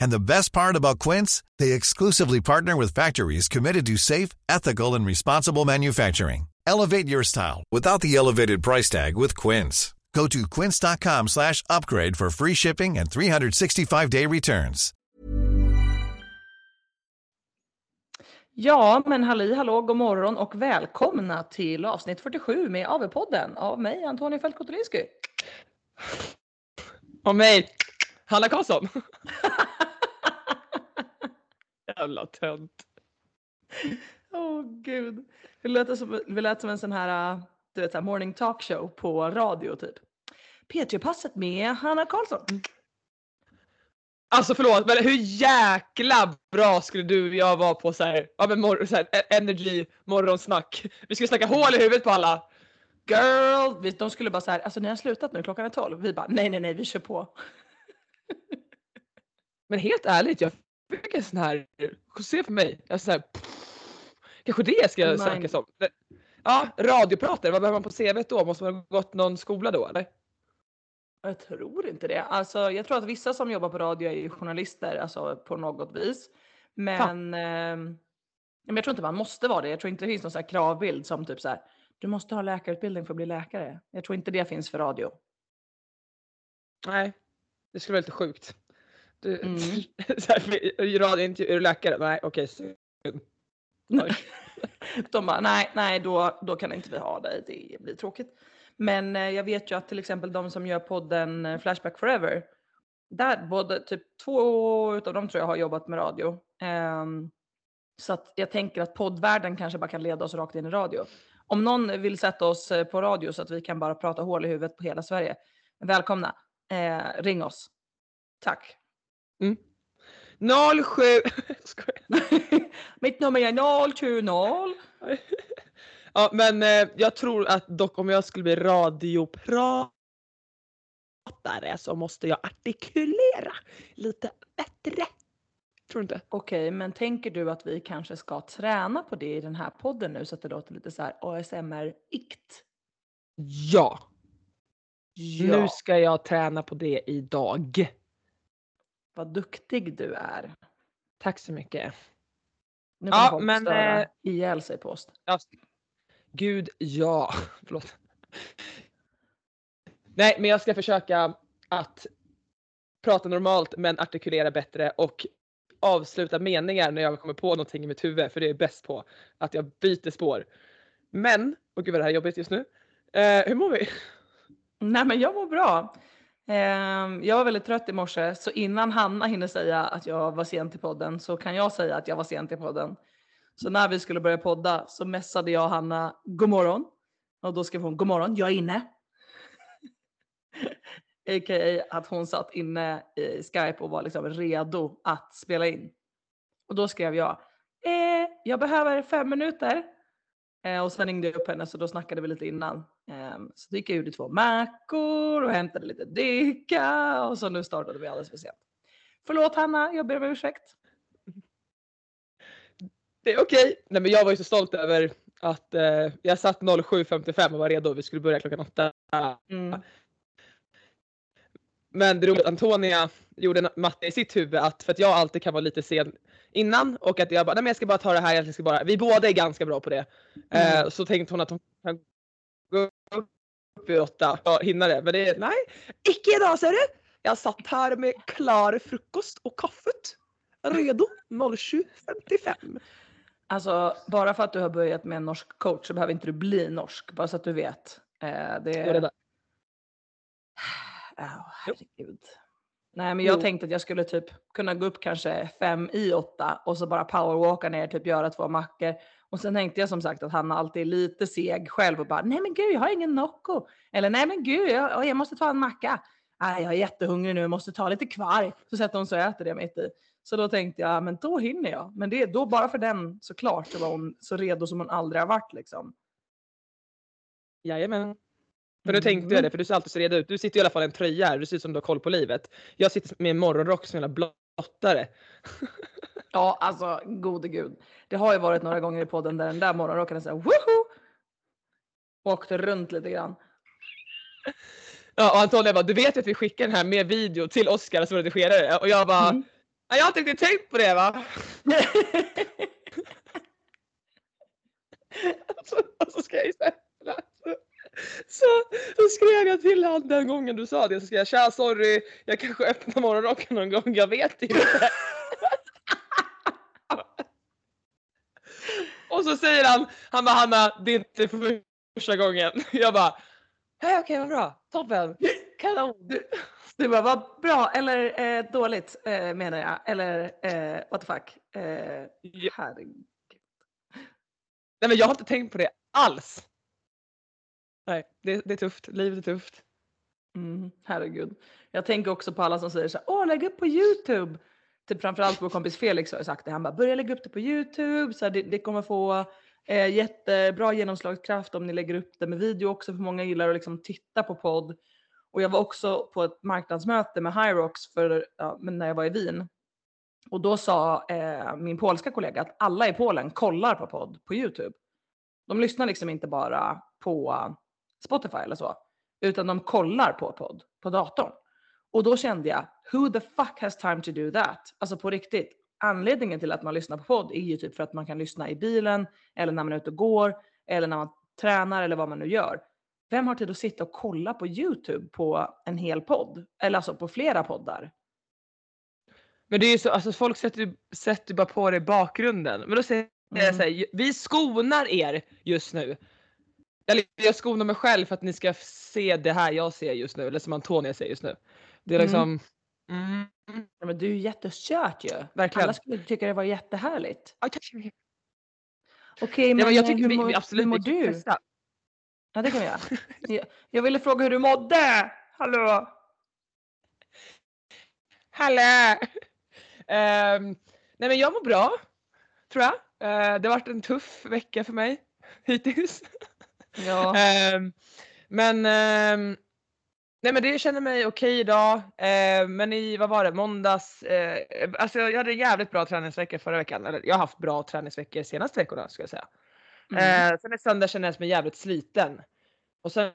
And the best part about Quince, they exclusively partner with factories committed to safe, ethical, and responsible manufacturing. Elevate your style without the elevated price tag with Quince. Go to quince.com slash upgrade for free shipping and 365-day returns. Ja, men halli hallå, god morgon och välkomna till avsnitt 47 med AV-podden av mig, Antonija Fältkotolinski. Och mig, Hanna Karlsson. Jävla tönt. Åh oh, gud. Vi lät, som, vi lät som en sån här, du vet, så här morning talk show på radio typ. P3-passet med Hanna Karlsson. Alltså förlåt men hur jäkla bra skulle du och jag vara på så här, ja, men mor- så här, e- energy morgonsnack. Vi skulle snacka hål i huvudet på alla. Girl, de skulle bara så här, alltså ni har slutat nu, klockan är 12. Vi bara, nej nej nej, vi kör på. Men helt ärligt, jag fick en sån här, se för mig, jag så här, kanske det jag ska Nej. söka som. Ja, radiopratare, vad behöver man på CV då? Måste man ha gått någon skola då eller? Jag tror inte det. Alltså, jag tror att vissa som jobbar på radio är journalister alltså, på något vis. Men, eh, men jag tror inte man måste vara det. Jag tror inte det finns någon så här kravbild som typ så här. Du måste ha läkarutbildning för att bli läkare. Jag tror inte det finns för radio. Nej, det skulle vara lite sjukt. Mm. så här, i radiointervju, är du läkare? Nej, okej. Oj. De bara, nej, nej, då, då kan inte vi ha dig. Det blir tråkigt. Men eh, jag vet ju att till exempel de som gör podden eh, Flashback Forever. Där både typ två utav dem tror jag har jobbat med radio. Ehm, så att jag tänker att poddvärlden kanske bara kan leda oss rakt in i radio. Om någon vill sätta oss eh, på radio så att vi kan bara prata hål i huvudet på hela Sverige. Välkomna. Eh, ring oss. Tack. 07... Skojar. Mitt nummer är 020. Ja men eh, jag tror att dock om jag skulle bli radiopratare så måste jag artikulera lite bättre. Tror du inte? Okej, men tänker du att vi kanske ska träna på det i den här podden nu så att det låter lite så här ASMR-ikt? Ja. Ja. Nu ska jag träna på det idag. Vad duktig du är. Tack så mycket. Nu Ja, kommer folk men, störa eh, ihjäl sig på oss. Ja, Gud ja. Förlåt. Nej men jag ska försöka att prata normalt men artikulera bättre och avsluta meningar när jag kommer på någonting i mitt huvud för det är jag bäst på. Att jag byter spår. Men, och gud vad det här är jobbigt just nu. Eh, hur mår vi? Nej men jag mår bra. Ehm, jag var väldigt trött i morse så innan Hanna hinner säga att jag var sen till podden så kan jag säga att jag var sen till podden. Så när vi skulle börja podda så messade jag Hanna god morgon och då skrev hon god morgon, jag är inne. A.k.a. att hon satt inne i Skype och var liksom redo att spela in. Och då skrev jag, eh, jag behöver fem minuter. Eh, och sen ringde jag upp henne så då snackade vi lite innan. Eh, så gick jag ut i två mackor och hämtade lite dricka och så nu startade vi alldeles för sent. Förlåt Hanna, jag ber om ursäkt. Det är okej. Nej men jag var ju så stolt över att eh, jag satt 07.55 och var redo vi skulle börja klockan åtta. Mm. Men det roliga Antonia gjorde en matte i sitt huvud att för att jag alltid kan vara lite sen innan och att jag bara, nej men jag ska bara ta det här, jag ska bara, vi båda är ganska bra på det. Mm. Eh, så tänkte hon att hon kan gå upp vid åtta och hinna det. Men det nej, icke idag ser du. Jag satt här med klar frukost och kaffet. redo 07.55. Alltså bara för att du har börjat med en norsk coach så behöver inte du bli norsk. Bara så att du vet. Eh, det Jag är redo. Ja, herregud. Nej men jag Jo. tänkte att jag skulle typ kunna gå upp kanske fem i åtta och så bara powerwalka ner, typ göra två mackor. Och sen tänkte jag som sagt att han alltid är lite seg själv och bara nej men gud jag har ingen Nocco. Eller nej men gud jag, jag måste ta en macka. Nej jag är jättehungrig nu, jag måste ta lite kvar. Så sätter hon sig och äter det mitt i. Så då tänkte jag, men då hinner jag. Men det, då bara för den såklart så var hon så redo som hon aldrig har varit liksom. Jajamän. För nu tänkte jag det, för du ser alltid så redo ut. Du sitter i alla fall i en tröja här, du ser ut som du har koll på livet. Jag sitter med en morgonrock som en blottare. Ja, alltså gode gud. Det har ju varit några gånger i podden där den där morgonrocken är såhär woho! Åkte runt lite grann. Ja, och Antonija bara, du vet ju att vi skickar den här med video till Oskar som redigerare. Och jag bara, Mm. "Ja, jag har inte riktigt tänkt på det va. så, och så ska jag istället. Så, så skrev jag till han den gången du sa det. Så skrev jag, tja sorry, jag kanske öppnar morgonrocken någon gång, jag vet inte. och så säger han, han bara Hanna, det är inte för första gången. Jag bara, hej okej vad bra, toppen, kanon. Du, du bara, vad bra eller eh, dåligt eh, menar jag. Eller eh, what the fuck. Eh, herregud. Nej men jag har inte tänkt på det alls. Nej, det, det är tufft, livet är tufft. Mm, herregud. Jag tänker också på alla som säger så här, åh lägg upp på Youtube. Typ framförallt vår kompis Felix har sagt det. Han bara, börja lägga upp det på Youtube. Så här, det, det kommer få eh, jättebra genomslagskraft om ni lägger upp det med video också. För många gillar att liksom titta på podd. Och jag var också på ett marknadsmöte med Hyrox för, ja, men när jag var i Wien. Och då sa eh, min polska kollega att alla i Polen kollar på podd på Youtube. De lyssnar liksom inte bara på Spotify eller så, utan de kollar på podd på datorn. Och då kände jag, who the fuck has time to do that? Alltså på riktigt. Anledningen till att man lyssnar på podd är ju typ för att man kan lyssna i bilen eller när man är ute och går eller när man tränar eller vad man nu gör. Vem har tid att sitta och kolla på Youtube på en hel podd? Eller alltså på flera poddar? Men det är ju så, alltså folk sätter ju sätter bara på det i bakgrunden. Men då säger jag Mm. såhär, vi skonar er just nu. Eller jag skonar mig själv för att ni ska se det här jag ser just nu, eller som Antonia ser just nu. Det är Mm. liksom, mm. Ja, men du är jättekört ju. Verkligen. Alla skulle tycka det var jättehärligt. Okej, Ja, men, men jag eh, tycker hur, vi, mår, absolut hur mår du? testa. Ja, det kan vi göra. Jag, jag ville fråga hur du mådde. Hallå? Hallå! Ehm, nej men jag mår bra, tror jag. Eh, det har varit en tuff vecka för mig hittills. Ja. Ehm, men, ehm, nej men det känner mig okej idag. Ehm, men i, vad var det, måndags. eh, alltså jag hade en jävligt bra träningsvecka förra veckan. Eller jag har haft bra träningsveckor senaste veckorna ska jag säga. Mm. Sen i söndag kände jag mig jävligt sliten. Och sen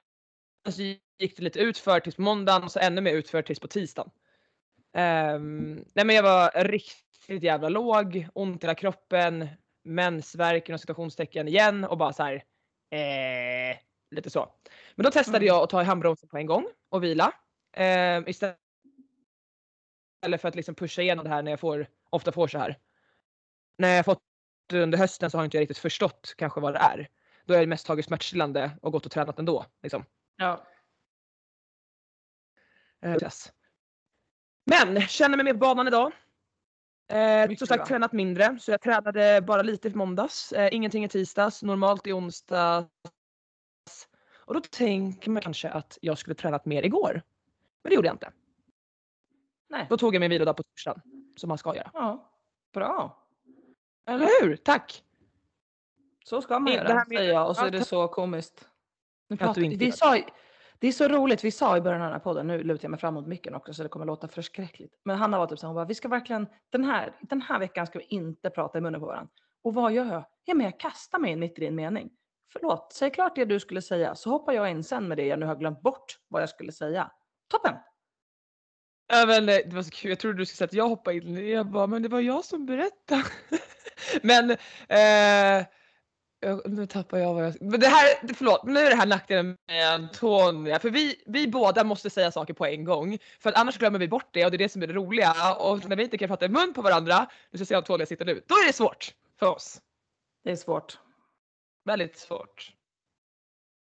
så gick det lite utför tills på måndagen och så ännu mer utför tills på tisdagen. Nej men jag var riktigt jävla låg, ont i hela kroppen, mensvärk inom situationstecken igen och bara så här. Eh, lite så. Men då testade Mm. jag att ta i handbromsen på en gång och vila. Eh, istället för att liksom pusha igenom det här när jag får, ofta får så här. När jag fått under hösten så har inte jag riktigt förstått kanske vad det är. Då har jag mest tagit smärtstillande och gått och tränat ändå. Liksom. ja. Eh. Men känner mig mer på banan idag. Eh, som sagt tränat mindre så jag tränade bara lite i måndags. Eh, ingenting i tisdags, normalt i onsdags. Och då tänker man kanske att jag skulle tränat mer igår. Men det gjorde jag inte. Nej. Då tog jag min vilodag på torsdagen. Som man ska göra. ja. Bra. Eller hur? Tack! Så ska man Det- göra, med- säger jag. Och så är det så komiskt. Nu pratar, du inte vi sa, det är så roligt, vi sa i början av den här podden, nu lutar jag mig fram mot också så det kommer låta förskräckligt. Men Hanna var typ så hon bara, vi ska verkligen, den här, den här veckan ska vi inte prata i munnen på varandra. Och vad gör jag? Ja men jag kastar mig in mitt i din mening. Förlåt, säg klart det du skulle säga så hoppar jag in sen med det jag nu har glömt bort vad jag skulle säga. Toppen! Ja, men, eh, det var så kul, jag trodde du skulle säga att jag hoppade in. Jag bara, men det var jag som berättade. men eh, jag, nu tappar jag vad jag... Men det här, förlåt, nu är det här nackdelen med Antonia. För vi, vi båda måste säga saker på en gång. För annars glömmer vi bort det och det är det som är det roliga. Och när vi inte kan prata i mun på varandra, nu ska jag se Antonia sitta nu, då är det svårt för oss. Det är svårt. Väldigt svårt.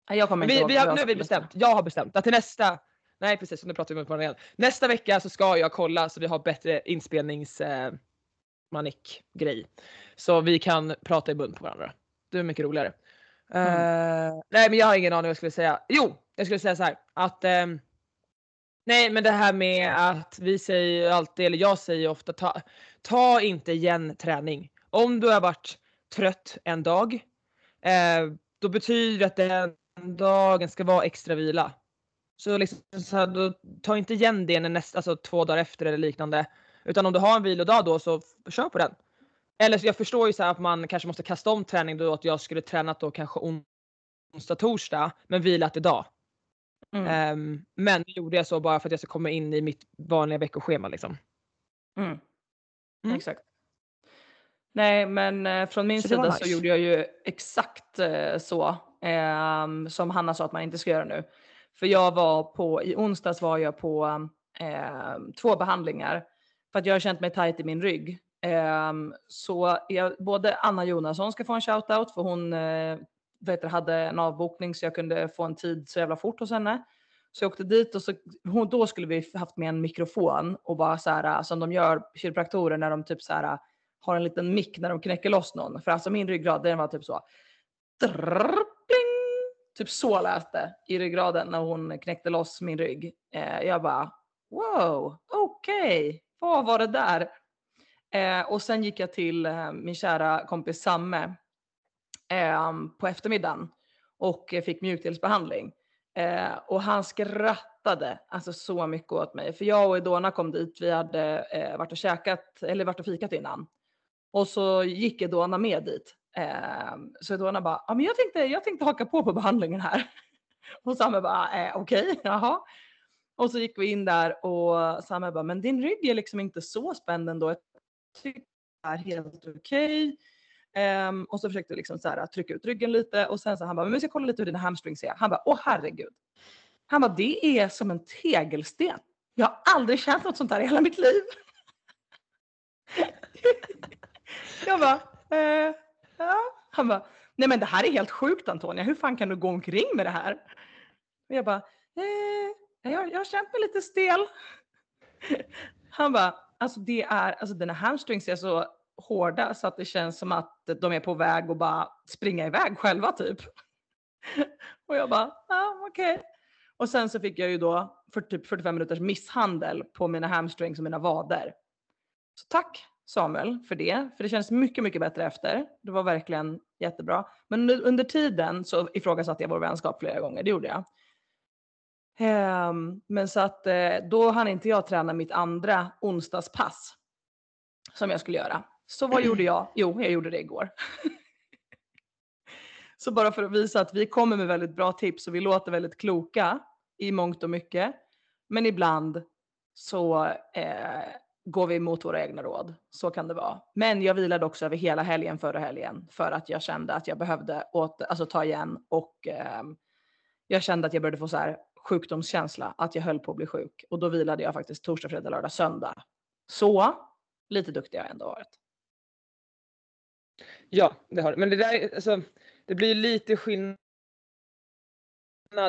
Nej, Jag kommer inte vi, vi har, nu har vi bestämt, jag har bestämt att till nästa, nej precis nu pratar vi med varandra igen. Nästa vecka så ska jag kolla så vi har bättre inspelnings eh, grej. Så vi kan prata i mun på varandra. Det är mycket roligare. Eh, nej men jag har ingen aning vad jag skulle säga. Jo, jag skulle säga så här att ehm, Nej men det här med att vi säger alltid, eller jag säger ofta ta, ta inte igen träning. Om du har varit trött en dag, eh, då betyder det att den dagen ska vara extra vila. Så liksom, så här, då, ta inte igen det när nästa, alltså två dagar efter eller liknande. Utan om du har en vilodag då så kör på den. Eller så jag förstår ju så här att man kanske måste kasta om träning då att jag skulle tränat då kanske on- onsdag, torsdag men vilat idag. Mm. Ehm, men nu gjorde jag så bara för att jag ska komma in i mitt vanliga veckoschema liksom. Mm. Mm. Exakt. Nej, men eh, från min Så sida så nice. gjorde jag ju exakt eh, så ehm, som Hanna sa att man inte ska göra nu. För jag var på, i onsdags var jag på ehm, två behandlingar för att jag har känt mig tajt i min rygg. Ehm, så jag, både Anna Jonasson ska få en shoutout för hon eh, vet hade en avbokning så jag kunde få en tid så jävla fort hos henne. Så jag åkte dit och så, hon, då skulle vi haft med en mikrofon och bara så här eh, som de gör kiropraktorer när de typ så här eh, har en liten mick när de knäcker loss någon. För alltså min ryggrad den var typ så. Drrr, typ så lät det i ryggraden när hon knäckte loss min rygg. Jag bara wow, okej, vad var det där? Eh, och sen gick jag till eh, min kära kompis Samme eh, på eftermiddagen och eh, fick mjukdelsbehandling. Eh, och han skrattade alltså så mycket åt mig. För jag och Edona kom dit, vi hade eh, varit och käkat, eller varit och fikat innan. Och så gick Edona med dit. Eh, så Edona bara, ja men jag tänkte, jag tänkte haka på på behandlingen här. Och Samme bara, eh, okej, jaha. Och så gick vi in där och Samme bara, men din rygg är liksom inte så spänd ändå. Jag tycker det är helt okej. Um, och så försökte jag liksom så här, trycka ut ryggen lite och sen så han bara, men vi ska kolla lite hur dina hamstrings är. Han bara, åh herregud. Han bara, det är som en tegelsten. Jag har aldrig känt något sånt här i hela mitt liv. jag bara, eh, ja. Han bara, nej men det här är helt sjukt Antonia, hur fan kan du gå omkring med det här? Och jag bara, eh, jag, jag har känt mig lite stel. Han bara, alltså det är, alltså dina hamstrings är så hårda så att det känns som att de är på väg att bara springa iväg själva typ. Och jag bara, ja okej. Och sen så fick jag ju då för typ 45 minuters misshandel på mina hamstrings och mina vader. Så tack Samuel för det, för det känns mycket, mycket bättre efter. Det var verkligen jättebra. Men under tiden så ifrågasatte jag vår vänskap flera gånger, det gjorde jag. Ehm, men så att eh, då hann inte jag träna mitt andra onsdagspass som jag skulle göra. Så vad gjorde jag? Jo, jag gjorde det igår. så bara för att visa att vi kommer med väldigt bra tips och vi låter väldigt kloka i mångt och mycket. Men ibland så eh, går vi emot våra egna råd. Så kan det vara. Men jag vilade också över hela helgen förra helgen för att jag kände att jag behövde åter, alltså ta igen och eh, jag kände att jag började få så här sjukdomskänsla, att jag höll på att bli sjuk och då vilade jag faktiskt torsdag, fredag, lördag, söndag. Så lite duktig har jag ändå varit. Ja, det har. Men det där, alltså, det blir lite skillnad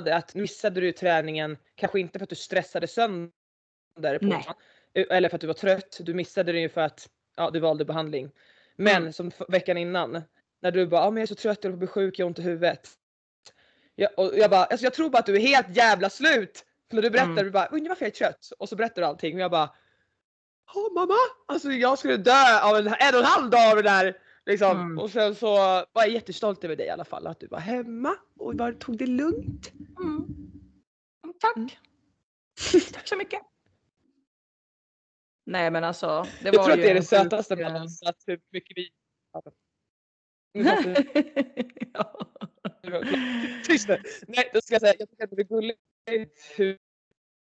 att missade du träningen, kanske inte för att du stressade sönder på Nej. eller för att du var trött. Du missade det ju för att ja, du valde behandling. Men Mm. som veckan innan när du bara, ah, men jag är så trött, jag håller på att bli sjuk, jag har ont i huvudet. Jag, och jag bara, alltså jag tror bara att du är helt jävla slut. För när du berättar, Mm. du bara, undrar varför jag är trött? Och så berättar du allting och jag bara, Åh mamma! Alltså jag skulle dö av en, en och en halv dag av det där. Liksom. Mm. Och sen så var jag jättestolt över dig i alla fall. Att du var hemma och bara tog det lugnt. Mm. Tack. Mm. Tack så mycket. Nej men alltså. Det Jag var tror att det är det sötaste bland eh, oss. Att hur mycket vi... Mm, ja. Tyst nu! Nej, då ska jag säga, jag tycker att det är gulligt hur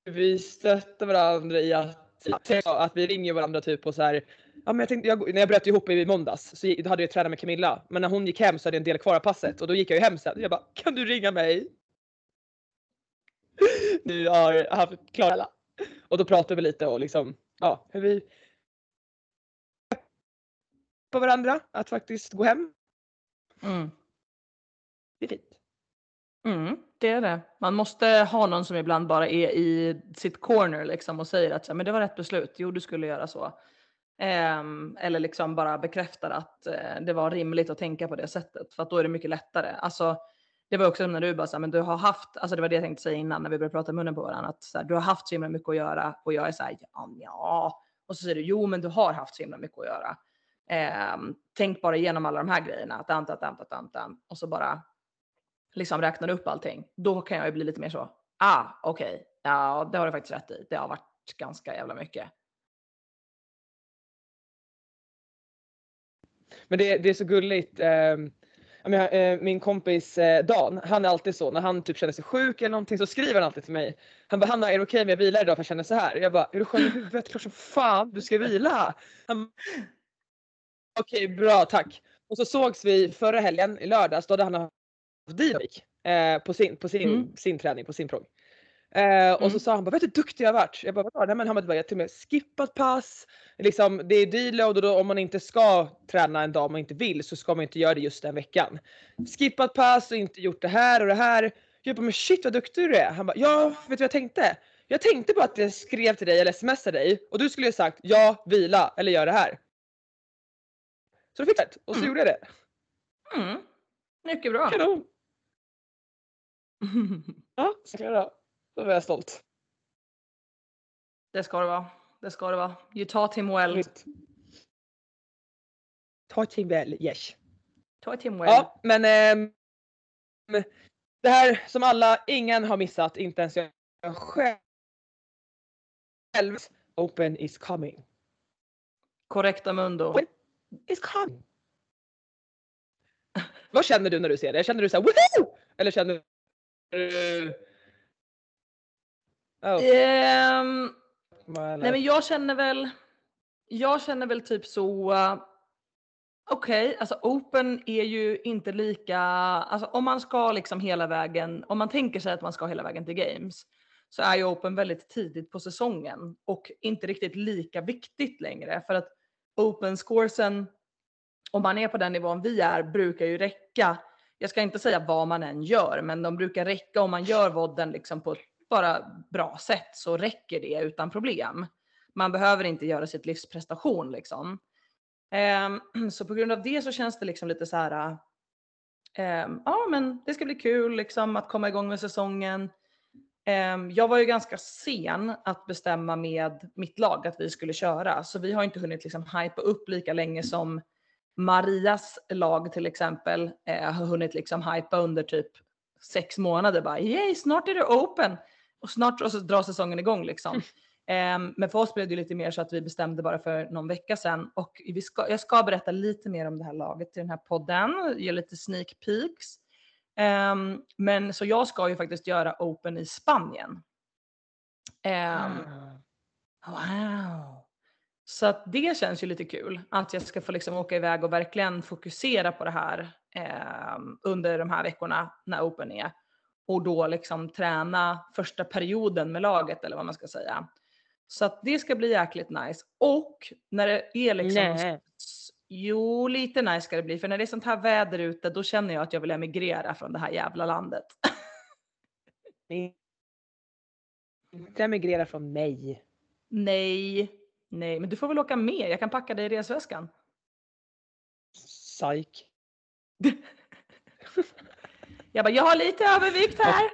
vi stöttar varandra i att, att vi ringer varandra typ och så här, Ja, men jag tänkte, jag, när jag bröt ihop i måndags så då hade jag tränat med Camilla. Men när hon gick hem så hade jag en del kvar av passet och då gick jag ju hem sen. Jag bara, kan du ringa mig? Nu har haft Klara. Och då pratade vi lite och liksom, ja, hur vi på varandra att faktiskt gå hem. Mm. Det är fint. Mm, det är det. Man måste ha någon som ibland bara är i sitt corner liksom och säger att men det var rätt beslut. Jo, du skulle göra så. Um, eller liksom bara bekräftar att uh, det var rimligt att tänka på det sättet för att då är det mycket lättare. Alltså, det var också när du bara sa, men du har haft, alltså det var det jag tänkte säga innan när vi började prata i munnen på varandra, att så här, du har haft så himla mycket att göra och jag är så här, ja, ja. Och så säger du, jo, men du har haft så himla mycket att göra. Um, tänk bara igenom alla de här grejerna, tam, tam, att tam, tam, och så bara liksom räknar upp allting. Då kan jag ju bli lite mer så, ah, okej, okay. ja, det har du faktiskt rätt i. Det har varit ganska jävla mycket. Men det, det är så gulligt. Eh, menar, eh, min kompis eh, Dan, han är alltid så när han typ känner sig sjuk eller någonting så skriver han alltid till mig. Han bara Hanna är det okej okay om jag vilar idag för jag känner så här? Jag bara är du skön i huvudet? Klart som fan du ska vila. Okej okay, bra tack. Och så sågs vi förra helgen i lördags då hade han Divik eh, på, sin, på sin, mm. sin träning på sin prog. Eh, mm. Och så mm. sa han bara, vet du hur duktig jag har varit? Jag bara, vadå? Nej men han bara, jag har till och med skippat pass. Liksom, det är deload och då, om man inte ska träna en dag om man inte vill så ska man inte göra det just den veckan. Skippat pass och inte gjort det här och det här. Jag bara, men shit vad duktig du är. Han bara, ja vet du vad jag tänkte? Jag tänkte bara att jag skrev till dig eller smsade dig och du skulle ha sagt ja, vila eller gör det här. Så då fick jag rätt och så mm. gjorde jag det. Mm. Mycket bra. Kanon. ja, så bra. Då var jag stolt. Det ska det vara. Det ska det vara. You taught him well. Taught him well, yes. Taught him well. Ja, men eh, det här som alla, ingen har missat, inte ens jag själv. Open is coming. Korrekta mundo. Open is coming. Vad känner du när du ser det? Känner du såhär woho! Eller känner du Oh. Um, nej men jag känner väl, jag känner väl typ så, uh, okej, okay, alltså open är ju inte lika, alltså om man ska liksom hela vägen, om man tänker sig att man ska hela vägen till games, så är ju open väldigt tidigt på säsongen och inte riktigt lika viktigt längre för att open scoresen, om man är på den nivån vi är, brukar ju räcka. Jag ska inte säga vad man än gör, men de brukar räcka om man gör vodden liksom på ett bara bra sätt så räcker det utan problem. Man behöver inte göra sitt livs prestation liksom. Um, så på grund av det så känns det liksom lite så här. Um, ja, men det ska bli kul liksom att komma igång med säsongen. Um, jag var ju ganska sen att bestämma med mitt lag att vi skulle köra, så vi har inte hunnit liksom hypa upp lika länge som Marias lag till exempel eh, har hunnit liksom hypa under typ sex månader bara yay snart är det open och snart och så drar säsongen igång liksom. Um, men för oss blev det lite mer så att vi bestämde bara för någon vecka sedan och vi ska, jag ska berätta lite mer om det här laget i den här podden, ge lite sneak peeks. Um, men så jag ska ju faktiskt göra Open i Spanien. Um, wow. Så att det känns ju lite kul att jag ska få liksom åka iväg och verkligen fokusera på det här under de här veckorna när Open är och då liksom träna första perioden med laget eller vad man ska säga. Så att det ska bli jäkligt nice. Och när det är liksom Nej. Jo, lite nice ska det bli. För när det är sånt här väder ute, då känner jag att jag vill emigrera från det här jävla landet. Inte emigrera från mig. Nej, nej, men du får väl åka med. Jag kan packa dig i resväskan. Psyk. Jag bara, jag har lite övervikt här.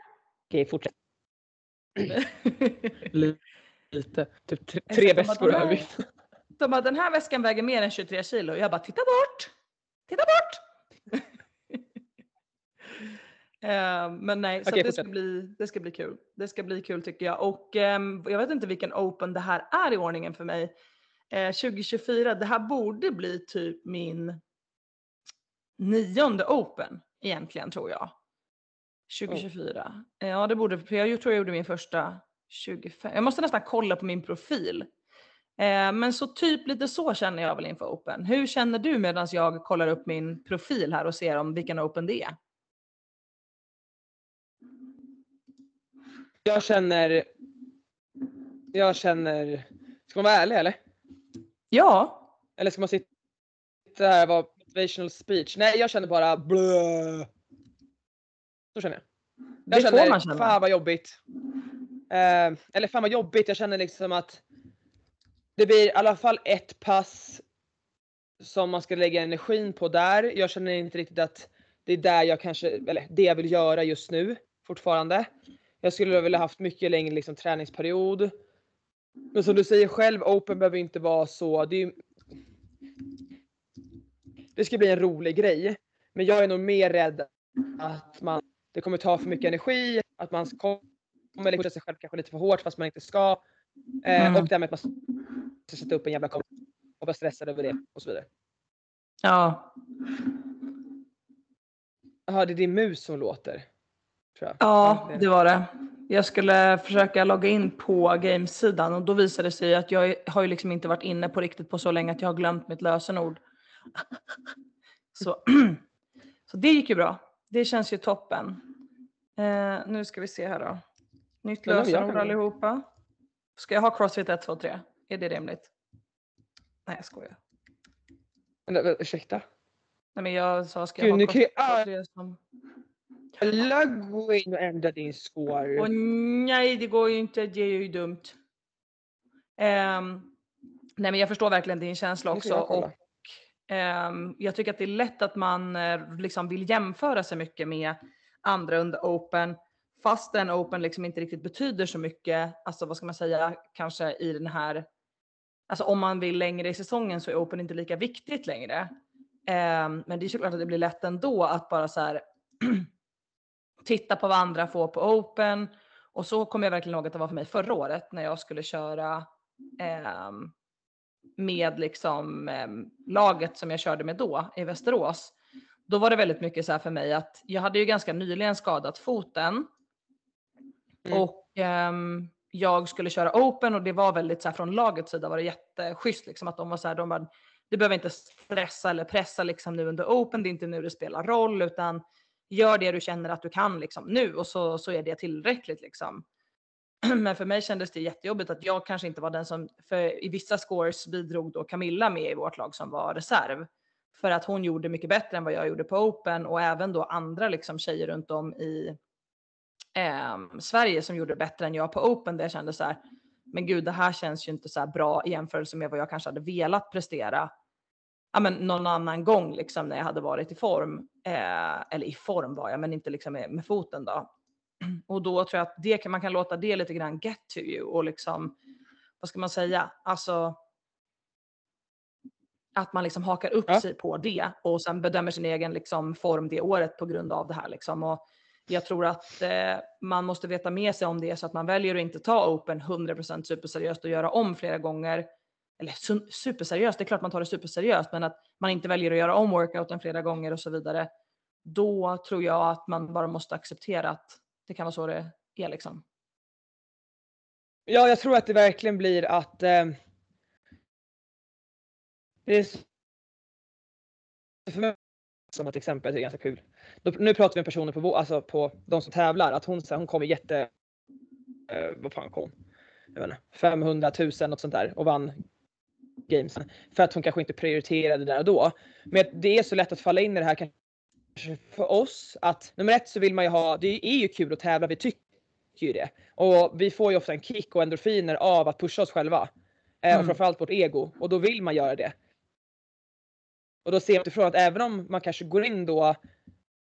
Okej, fortsätt. lite, typ tre väskor övervikt. De bara, den här väskan väger mer än 23 kilo. Jag bara, titta bort! Titta bort! Uh, men nej, så okay, det, ska bli, det ska bli kul. Det ska bli kul tycker jag. Och um, jag vet inte vilken open det här är i ordningen för mig. Uh, 2024, det här borde bli typ min nionde open egentligen tror jag. 2024. Oh. Ja det borde, för jag tror jag gjorde min första 25. Jag måste nästan kolla på min profil. Eh, men så typ lite så känner jag väl inför Open. Hur känner du medan jag kollar upp min profil här och ser om vilken Open det är? Jag känner... Jag känner... Ska man vara ärlig eller? Ja, Eller ska man sitta här och vara motivational speech? Nej, jag känner bara blö. Så känner jag. det Jag får känner, man känna. fan vad jobbigt. Eh, eller fan vad jobbigt, jag känner liksom att det blir i alla fall ett pass som man ska lägga energin på där. Jag känner inte riktigt att det är där jag kanske, eller det jag vill göra just nu fortfarande. Jag skulle vilja haft mycket längre liksom, träningsperiod. Men som du säger själv, open behöver inte vara så. Det, är, ju- det ska bli en rolig grej. Men jag är nog mer rädd att man, det kommer ta för mycket energi, att man kommer lägga sig själv kanske lite för hårt fast man inte ska. Eh, Mm. Och därmed att man ska sätta upp en jävla kamera och vara stressad över det och så vidare. ja, Jaha, det är din mus som låter. Ja, det var det. Jag skulle försöka logga in på gamesidan och då visade det sig att jag har ju liksom inte varit inne på riktigt på så länge att jag har glömt mitt lösenord. Så, så det gick ju bra. Det känns ju toppen. Eh, nu ska vi se här då. Nytt lösenord allihopa. Ska jag ha Crossfit 1, 2, 3? Är det rimligt? Nej, jag skojar. Men, men, ursäkta? Nej, men jag sa ska Gud, jag nu ha Crossfit 2, 3 som... alla gå in och ändra din score. Åh nej, det går ju inte. Det är ju dumt. Ehm, nej, men jag förstår verkligen din känsla också. Och, ehm, jag tycker att det är lätt att man eh, liksom vill jämföra sig mycket med andra under Open. Fastän Open liksom inte riktigt betyder så mycket. Alltså vad ska man säga, kanske i den här... Alltså om man vill längre i säsongen så är Open inte lika viktigt längre. Ehm, men det är såklart att det blir lätt ändå att bara så här titta på vad andra får på Open. Och så kommer jag verkligen ihåg att det var för mig förra året när jag skulle köra ehm, med liksom ehm, laget som jag körde med då i Västerås. Då var det väldigt mycket så här för mig att jag hade ju ganska nyligen skadat foten. Mm. Och ehm, jag skulle köra open och det var väldigt så här från lagets sida var det jätteschysst liksom att de var så här, de bara, du behöver inte stressa eller pressa liksom nu under open, det är inte nu det spelar roll utan gör det du känner att du kan liksom nu och så, så är det tillräckligt liksom. Men för mig kändes det jättejobbigt att jag kanske inte var den som, för i vissa scores bidrog då Camilla med i vårt lag som var reserv. För att hon gjorde mycket bättre än vad jag gjorde på Open och även då andra liksom tjejer runt om i eh, Sverige som gjorde bättre än jag på Open. Där jag kände så här, men gud det här känns ju inte så här bra i jämförelse med vad jag kanske hade velat prestera ja, men någon annan gång liksom när jag hade varit i form. Eh, eller i form var jag, men inte liksom med, med foten då. Och då tror jag att det kan, man kan låta det lite grann get to you och liksom, vad ska man säga, alltså att man liksom hakar upp Ja. sig på det och sen bedömer sin egen liksom form det året på grund av det här liksom. Och jag tror att eh, man måste veta med sig om det så att man väljer att inte ta open 100% superseriöst och göra om flera gånger. Eller superseriöst, det är klart man tar det superseriöst, men att man inte väljer att göra om workouten flera gånger och så vidare. Då tror jag att man bara måste acceptera att det kan vara så det är liksom. Ja, jag tror att det verkligen blir att eh, det är för mig som ett exempel det är ganska kul. Då, nu pratar vi om personer på, vår- alltså på de som tävlar, att hon, så här, hon kommer jätte, eh, vad fan kom hon? Jag vet inte, 500 000 något sånt där och vann games. För att hon kanske inte prioriterade det där och då. Men det är så lätt att falla in i det här kanske för oss att nummer ett så vill man ju ha, det är ju kul att tävla, vi tycker ju det. Och vi får ju ofta en kick och endorfiner av att pusha oss själva. Mm. Och framförallt vårt ego. Och då vill man göra det. Och då ser man utifrån att även om man kanske går in då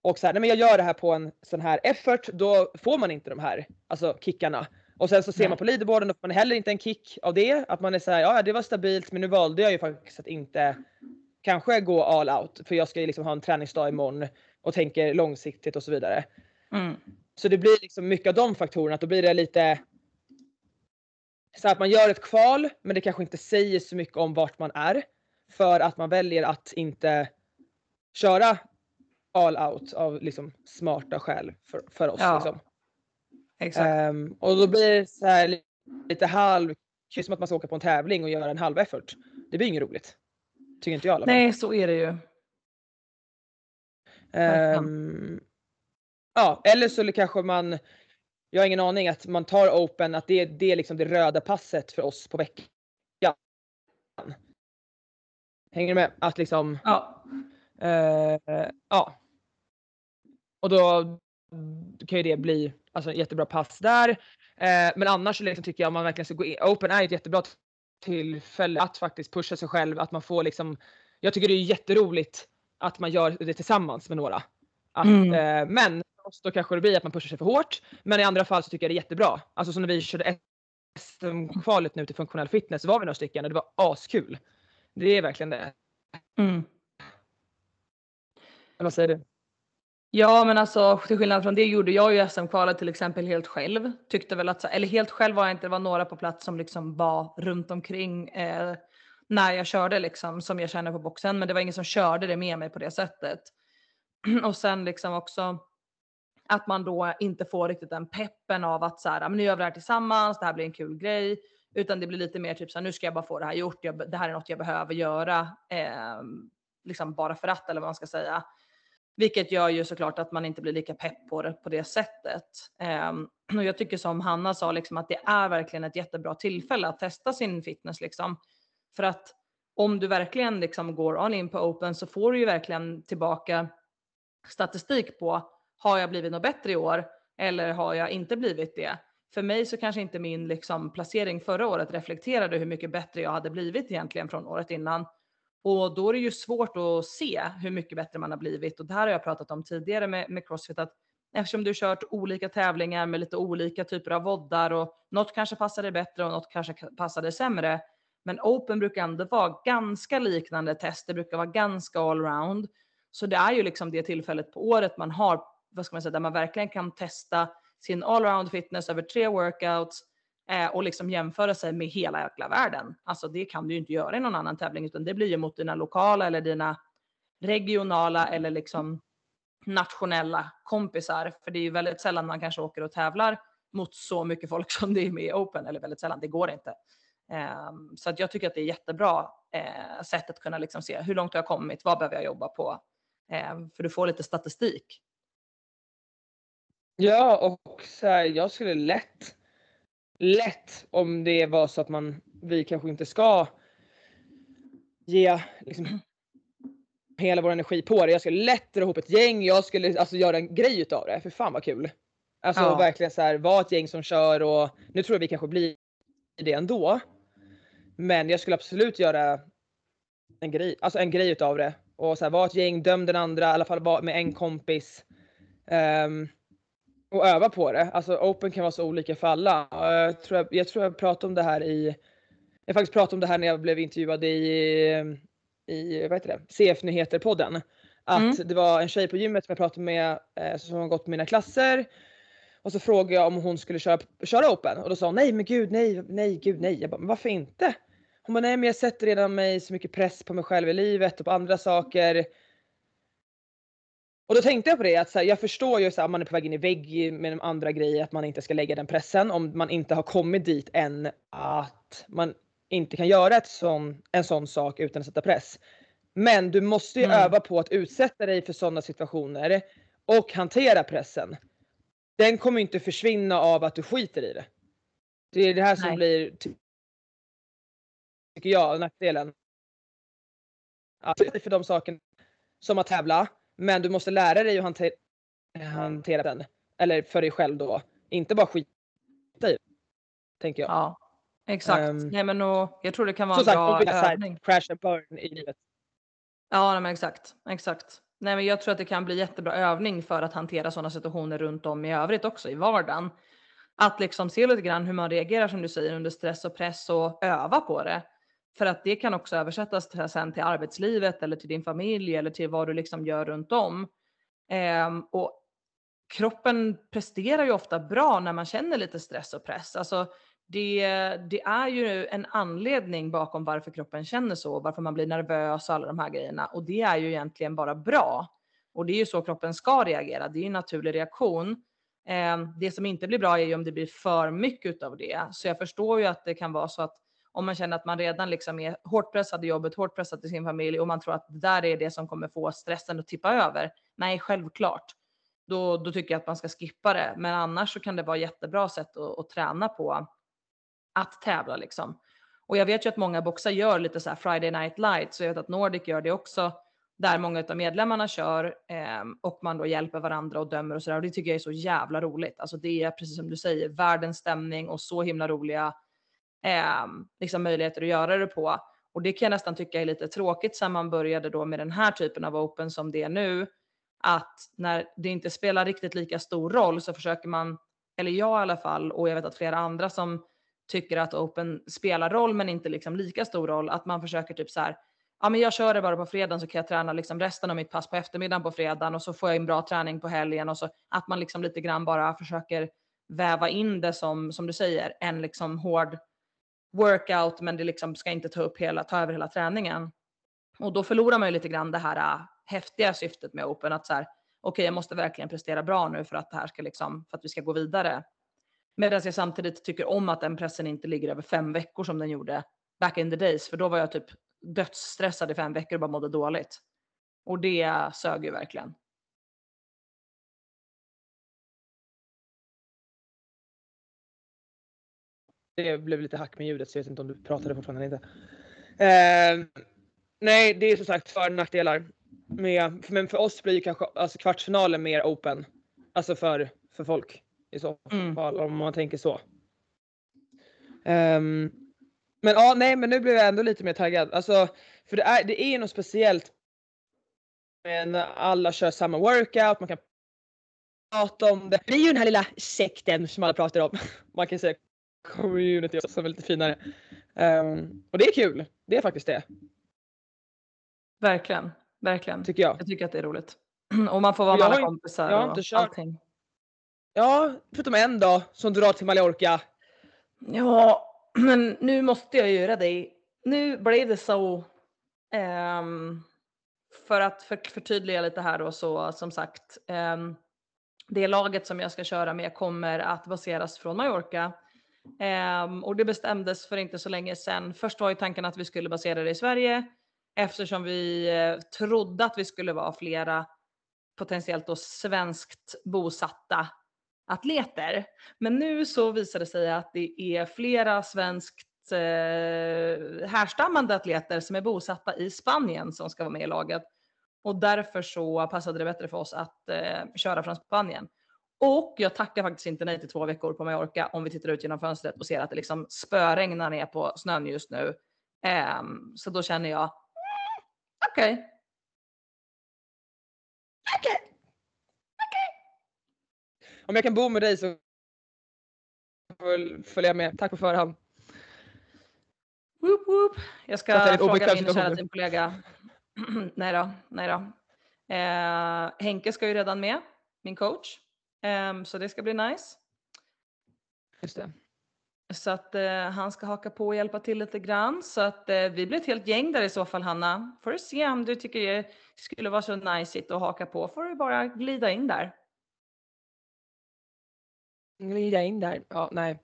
och så här, nej men jag gör det här på en sån här effort, då får man inte de här alltså kickarna. Och sen så ser man på leaderboarden, får man heller inte en kick av det. Att man är så här, ja det var stabilt men nu valde jag ju faktiskt att inte kanske gå all out. För jag ska ju liksom ha en träningsdag imorgon och tänker långsiktigt och så vidare. Mm. Så det blir liksom mycket av de faktorerna, att då blir det lite så att man gör ett kval, men det kanske inte säger så mycket om vart man är. För att man väljer att inte köra all out av liksom smarta skäl för, för oss. Ja, Liksom. Exakt. Ehm, och då blir det så här li- lite halv Det som att man ska åka på en tävling och göra en halv effort. Det blir inget roligt. Tycker inte jag alla. Nej, så är det ju. Um, ja, eller så kanske man, jag har ingen aning, att man tar open, att det, det är liksom det röda passet för oss på veckan. Hänger du med? Att liksom, Ja. uh, ja. Och då kan ju det bli alltså, jättebra pass där. Uh, men annars så liksom tycker jag om man verkligen ska gå in, open är ett jättebra tillfälle att faktiskt pusha sig själv, att man får liksom, jag tycker det är jätteroligt att man gör det tillsammans med några. Att, Mm. eh, men då kanske det blir att man pushar sig för hårt. Men i andra fall så tycker jag det är jättebra. Alltså som när vi körde SM-kvalet nu till funktionell fitness så var vi några stycken och det var askul. Det är verkligen det. Mm. Eller vad säger du? Ja men alltså till skillnad från det gjorde jag ju SM-kvalet till exempel helt själv. Tyckte väl att, eller helt själv var jag inte, det var några på plats som liksom var runt omkring eh, när jag körde liksom som jag känner på boxen. Men det var ingen som körde det med mig på det sättet. Och sen liksom också att man då inte får riktigt den peppen av att så här, men nu gör vi det här tillsammans, det här blir en kul grej. Utan det blir lite mer typ så här, nu ska jag bara få det här gjort, jag, det här är något jag behöver göra. Eh, liksom bara för att eller vad man ska säga. Vilket gör ju såklart att man inte blir lika pepp på det på det sättet. Eh, och jag tycker som Hanna sa liksom att det är verkligen ett jättebra tillfälle att testa sin fitness liksom. För att om du verkligen liksom går all in på open så får du ju verkligen tillbaka statistik på har jag blivit något bättre i år eller har jag inte blivit det? För mig så kanske inte min liksom placering förra året reflekterade hur mycket bättre jag hade blivit egentligen från året innan. Och då är det ju svårt att se hur mycket bättre man har blivit. Och det här har jag pratat om tidigare med, med Crossfit att eftersom du kört olika tävlingar med lite olika typer av voddar och något kanske passade bättre och något kanske passade sämre. Men open brukar ändå vara ganska liknande test. Det brukar vara ganska allround. Så det är ju liksom det tillfället på året man har, vad ska man säga, där man verkligen kan testa sin allround fitness över tre workouts Eh, och liksom jämföra sig med hela jäkla världen. Alltså det kan du ju inte göra i någon annan tävling utan det blir ju mot dina lokala eller dina regionala eller liksom nationella kompisar. För det är ju väldigt sällan man kanske åker och tävlar mot så mycket folk som det är med i Open. Eller väldigt sällan, det går inte. Ehm, så att jag tycker att det är jättebra eh, sätt att kunna liksom se hur långt har jag kommit, vad behöver jag jobba på? Eh, för du får lite statistik. Ja och så här, jag skulle lätt, lätt om det var så att man, vi kanske inte ska ge liksom, hela vår energi på det. Jag skulle lätt dra ihop ett gäng, jag skulle alltså göra en grej utav det. För fan vad kul. Alltså Ja. verkligen så här, vara ett gäng som kör och nu tror jag vi kanske blir det ändå. Men jag skulle absolut göra en grej, alltså en grej utav det. Och så här, vara ett gäng, döm den andra, i alla fall vara med en kompis. Ehm, och öva på det. Alltså open kan vara så olika för alla. Jag tror jag, jag, tror jag pratade om det här i, jag faktiskt pratade om det här när jag blev intervjuad i, i vad heter det, CF Nyheter-podden. Att Mm. det var en tjej på gymmet som jag pratade med eh, som har gått mina klasser. Och så frågade jag om hon skulle köra, köra open och då sa hon nej men gud nej, nej gud nej. Jag bara, men varför inte? Hon bara nej men jag sätter redan mig så mycket press på mig själv i livet och på andra saker. Och då tänkte jag på det att här, jag förstår ju att man är på väg in i vägg med de andra grejer att man inte ska lägga den pressen om man inte har kommit dit än att man inte kan göra ett sån, en sån sak utan att sätta press. Men du måste ju Mm. öva på att utsätta dig för sådana situationer och hantera pressen. Den kommer inte försvinna av att du skiter i det. Det är det här som Nej. blir, ty- tycker jag, nackdelen. Att för de sakerna som att tävla, men du måste lära dig att hantera, hantera den. Eller för dig själv då. Inte bara skita i. Tänker jag. Ja, exakt. Ehm, nej, men och, jag tror det kan vara en sagt, bra här övning. crash and burn i livet. Ja, nej, men exakt. Exakt. Nej, men jag tror att det kan bli jättebra övning för att hantera sådana situationer runt om i övrigt också i vardagen. Att liksom se lite grann hur man reagerar som du säger under stress och press och öva på det. För att det kan också översättas till, sen till arbetslivet eller till din familj eller till vad du liksom gör runt om. Ehm, och kroppen presterar ju ofta bra när man känner lite stress och press. Alltså det, det är ju en anledning bakom varför kroppen känner så, varför man blir nervös och alla de här grejerna. Och det är ju egentligen bara bra. Och det är ju så kroppen ska reagera, det är ju en naturlig reaktion. Eh, det som inte blir bra är ju om det blir för mycket av det. Så jag förstår ju att det kan vara så att om man känner att man redan liksom är hårt pressad i jobbet, hårt pressad i sin familj och man tror att det där är det som kommer få stressen att tippa över. Nej, självklart. Då, då tycker jag att man ska skippa det. Men annars så kan det vara jättebra sätt att, att träna på att tävla liksom. Och jag vet ju att många boxar gör lite så här Friday Night Light, så jag vet att Nordic gör det också, där många av medlemmarna kör eh, och man då hjälper varandra och dömer och så där. Och det tycker jag är så jävla roligt. Alltså det är precis som du säger, världens stämning och så himla roliga eh, liksom möjligheter att göra det på. Och det kan jag nästan tycka är lite tråkigt sen man började då med den här typen av open som det är nu. Att när det inte spelar riktigt lika stor roll så försöker man, eller jag i alla fall, och jag vet att flera andra som tycker att open spelar roll men inte liksom lika stor roll, att man försöker typ så här, ja men jag kör det bara på fredagen så kan jag träna liksom resten av mitt pass på eftermiddagen på fredagen och så får jag en bra träning på helgen och så att man liksom lite grann bara försöker väva in det som, som du säger, en liksom hård workout men det liksom ska inte ta upp hela, ta över hela träningen. Och då förlorar man ju lite grann det här äh, häftiga syftet med open att så här, okej okay, jag måste verkligen prestera bra nu för att det här ska liksom, för att vi ska gå vidare. Medan jag samtidigt tycker om att den pressen inte ligger över fem veckor som den gjorde back in the days. För då var jag typ dödsstressad i fem veckor och bara mådde dåligt. Och det sög ju verkligen. Det blev lite hack med ljudet så jag vet inte om du pratade fortfarande eller inte. Eh, nej, det är som sagt för och nackdelar. Med, men för oss blir kanske alltså kvartsfinalen mer open. Alltså för, för folk i så mm. fall om man tänker så. Um, men ja, nej, men nu blev jag ändå lite mer taggad. Alltså, för det är, det är något speciellt när alla kör samma workout, man kan prata om det. Det är ju den här lilla sekten som alla pratar om. Man kan säga community som är lite finare. Um, och det är kul. Det är faktiskt det. Verkligen, verkligen. Tycker jag. Jag tycker att det är roligt. Och man får vara med alla kompisar jag har inte och kört, allting. Ja, förutom en dag som drar till Mallorca. Ja, men nu måste jag göra det. Nu blev det så. Um, för att för, förtydliga lite här då så som sagt. Um, det laget som jag ska köra med kommer att baseras från Mallorca. Um, och det bestämdes för inte så länge sedan. Först var ju tanken att vi skulle basera det i Sverige eftersom vi eh, trodde att vi skulle vara flera potentiellt då svenskt bosatta atleter. Men nu så visar det sig att det är flera svenskt eh, härstammande atleter som är bosatta i Spanien som ska vara med i laget. Och därför så passade det bättre för oss att eh, köra från Spanien. Och jag tackar faktiskt inte nej till två veckor på Mallorca om vi tittar ut genom fönstret och ser att det liksom spöregnar ner på snön just nu. Um, så då känner jag, mm, okej. Okay. Okej. Okay om jag kan bo med dig så följer jag med. Tack på förhand. Woop, woop. Jag ska jag fråga min kära teamkollega. nej då, nej då. Eh, Henke ska ju redan med, min coach. Eh, så det ska bli nice. Just det. Så att eh, han ska haka på och hjälpa till lite grann. Så att eh, vi blir ett helt gäng där i så fall Hanna. Får du se om du tycker det skulle vara så nice att haka på får du bara glida in där. Glida in där. Ja, nej.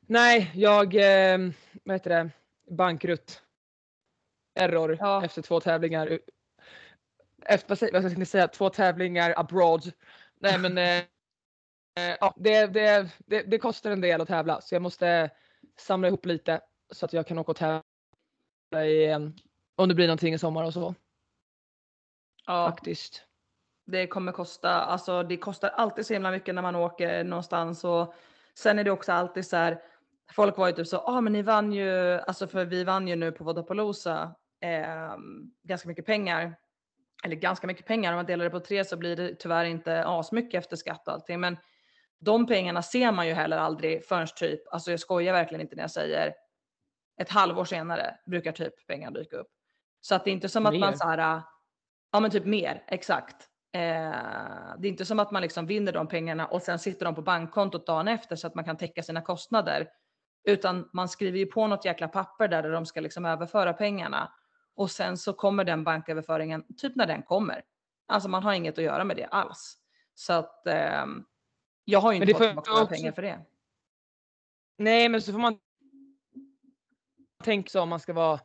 Nej, jag, eh, vad heter det, bankrutt. Error ja. efter två tävlingar. Efter, vad ska jag säga, två tävlingar abroad. Nej men eh, eh, ja, det, det, det, det, kostar en del att tävla så jag måste samla ihop lite så att jag kan åka och tävla igen. Om det blir någonting i sommar och så. Ja. Faktiskt det kommer kosta, alltså det kostar alltid så himla mycket när man åker någonstans och sen är det också alltid så här, folk var ju typ så, ja ah, men ni vann ju, alltså för vi vann ju nu på Vodapalooza eh, ganska mycket pengar. Eller ganska mycket pengar, om man delar det på tre så blir det tyvärr inte asmycket efter skatt och allting. Men de pengarna ser man ju heller aldrig förrän typ, alltså jag skojar verkligen inte när jag säger ett halvår senare brukar typ pengar dyka upp. Så att det är inte som mer. att man så här, ja men typ mer, exakt. Eh, det är inte som att man liksom vinner de pengarna och sen sitter de på bankkontot dagen efter så att man kan täcka sina kostnader. Utan man skriver ju på något jäkla papper där, där de ska liksom överföra pengarna. Och sen så kommer den banköverföringen typ när den kommer. Alltså man har inget att göra med det alls. Så att eh, Jag har ju inte fått tillbaka några också- pengar för det. Nej, men så får man tänka så om man ska vara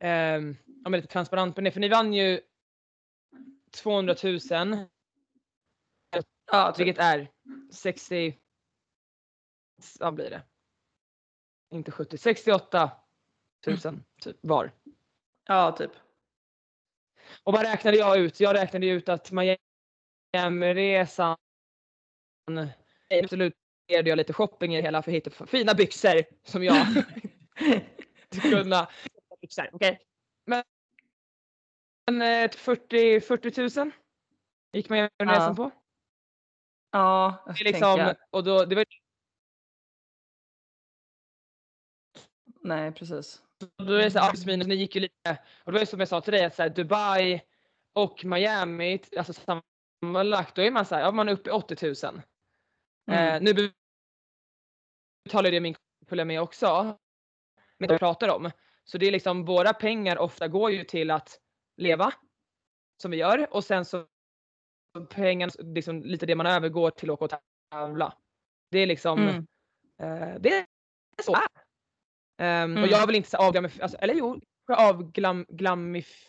ja, men lite transparent på det. För ni vann ju 200 000, Ja, typ. vilket är 60, vad blir det? Inte 70, 68 000 typ var. Ja, typ. Och vad räknade jag ut? Jag räknade ut att Miami-resan absolut jag lite shopping i hela för att hitta fina byxor som jag skulle kunna byxor. Okay. Men, men eh, 40, 40 000 gick Miami-resan Ja. på. Ja, jag Det är liksom, och då, det var, Nej, precis. då är det så här, minus, ni gick ju lite, och det var ju som jag sa till dig att så här, Dubai och Miami, alltså sammanlagt, då är man så här, ja man är uppe i 80 000. Mm. Eh, nu betalar det min följa med också. Men jag pratar om. Så det är liksom våra pengar ofta går ju till att leva. Som vi gör och sen så pengarna, liksom lite det man övergår till att åka och tävla. Det är liksom, Mm. eh, det är så är. Ehm, Och Mm. jag vill inte säga avglamif, alltså, eller jo, avglam, glamif,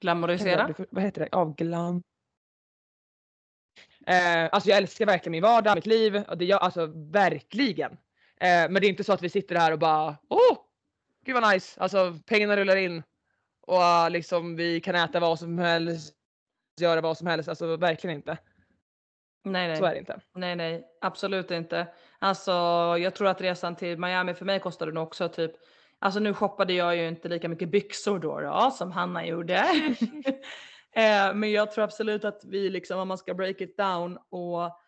Glamorisera. vad heter det? Avglam. Eh, alltså jag älskar verkligen min vardag, mitt liv. Och det gör, alltså verkligen. Eh, men det är inte så att vi sitter här och bara åh, gud vad nice. Alltså pengarna rullar in. Och liksom vi kan äta vad som helst. Göra vad som helst. Alltså verkligen inte. Nej, nej. Så är det inte. Nej, nej, absolut inte. Alltså, jag tror att resan till Miami för mig kostade nog också typ, alltså nu shoppade jag ju inte lika mycket byxor då, då som Hanna gjorde. eh, men jag tror absolut att vi liksom, om man ska break it down och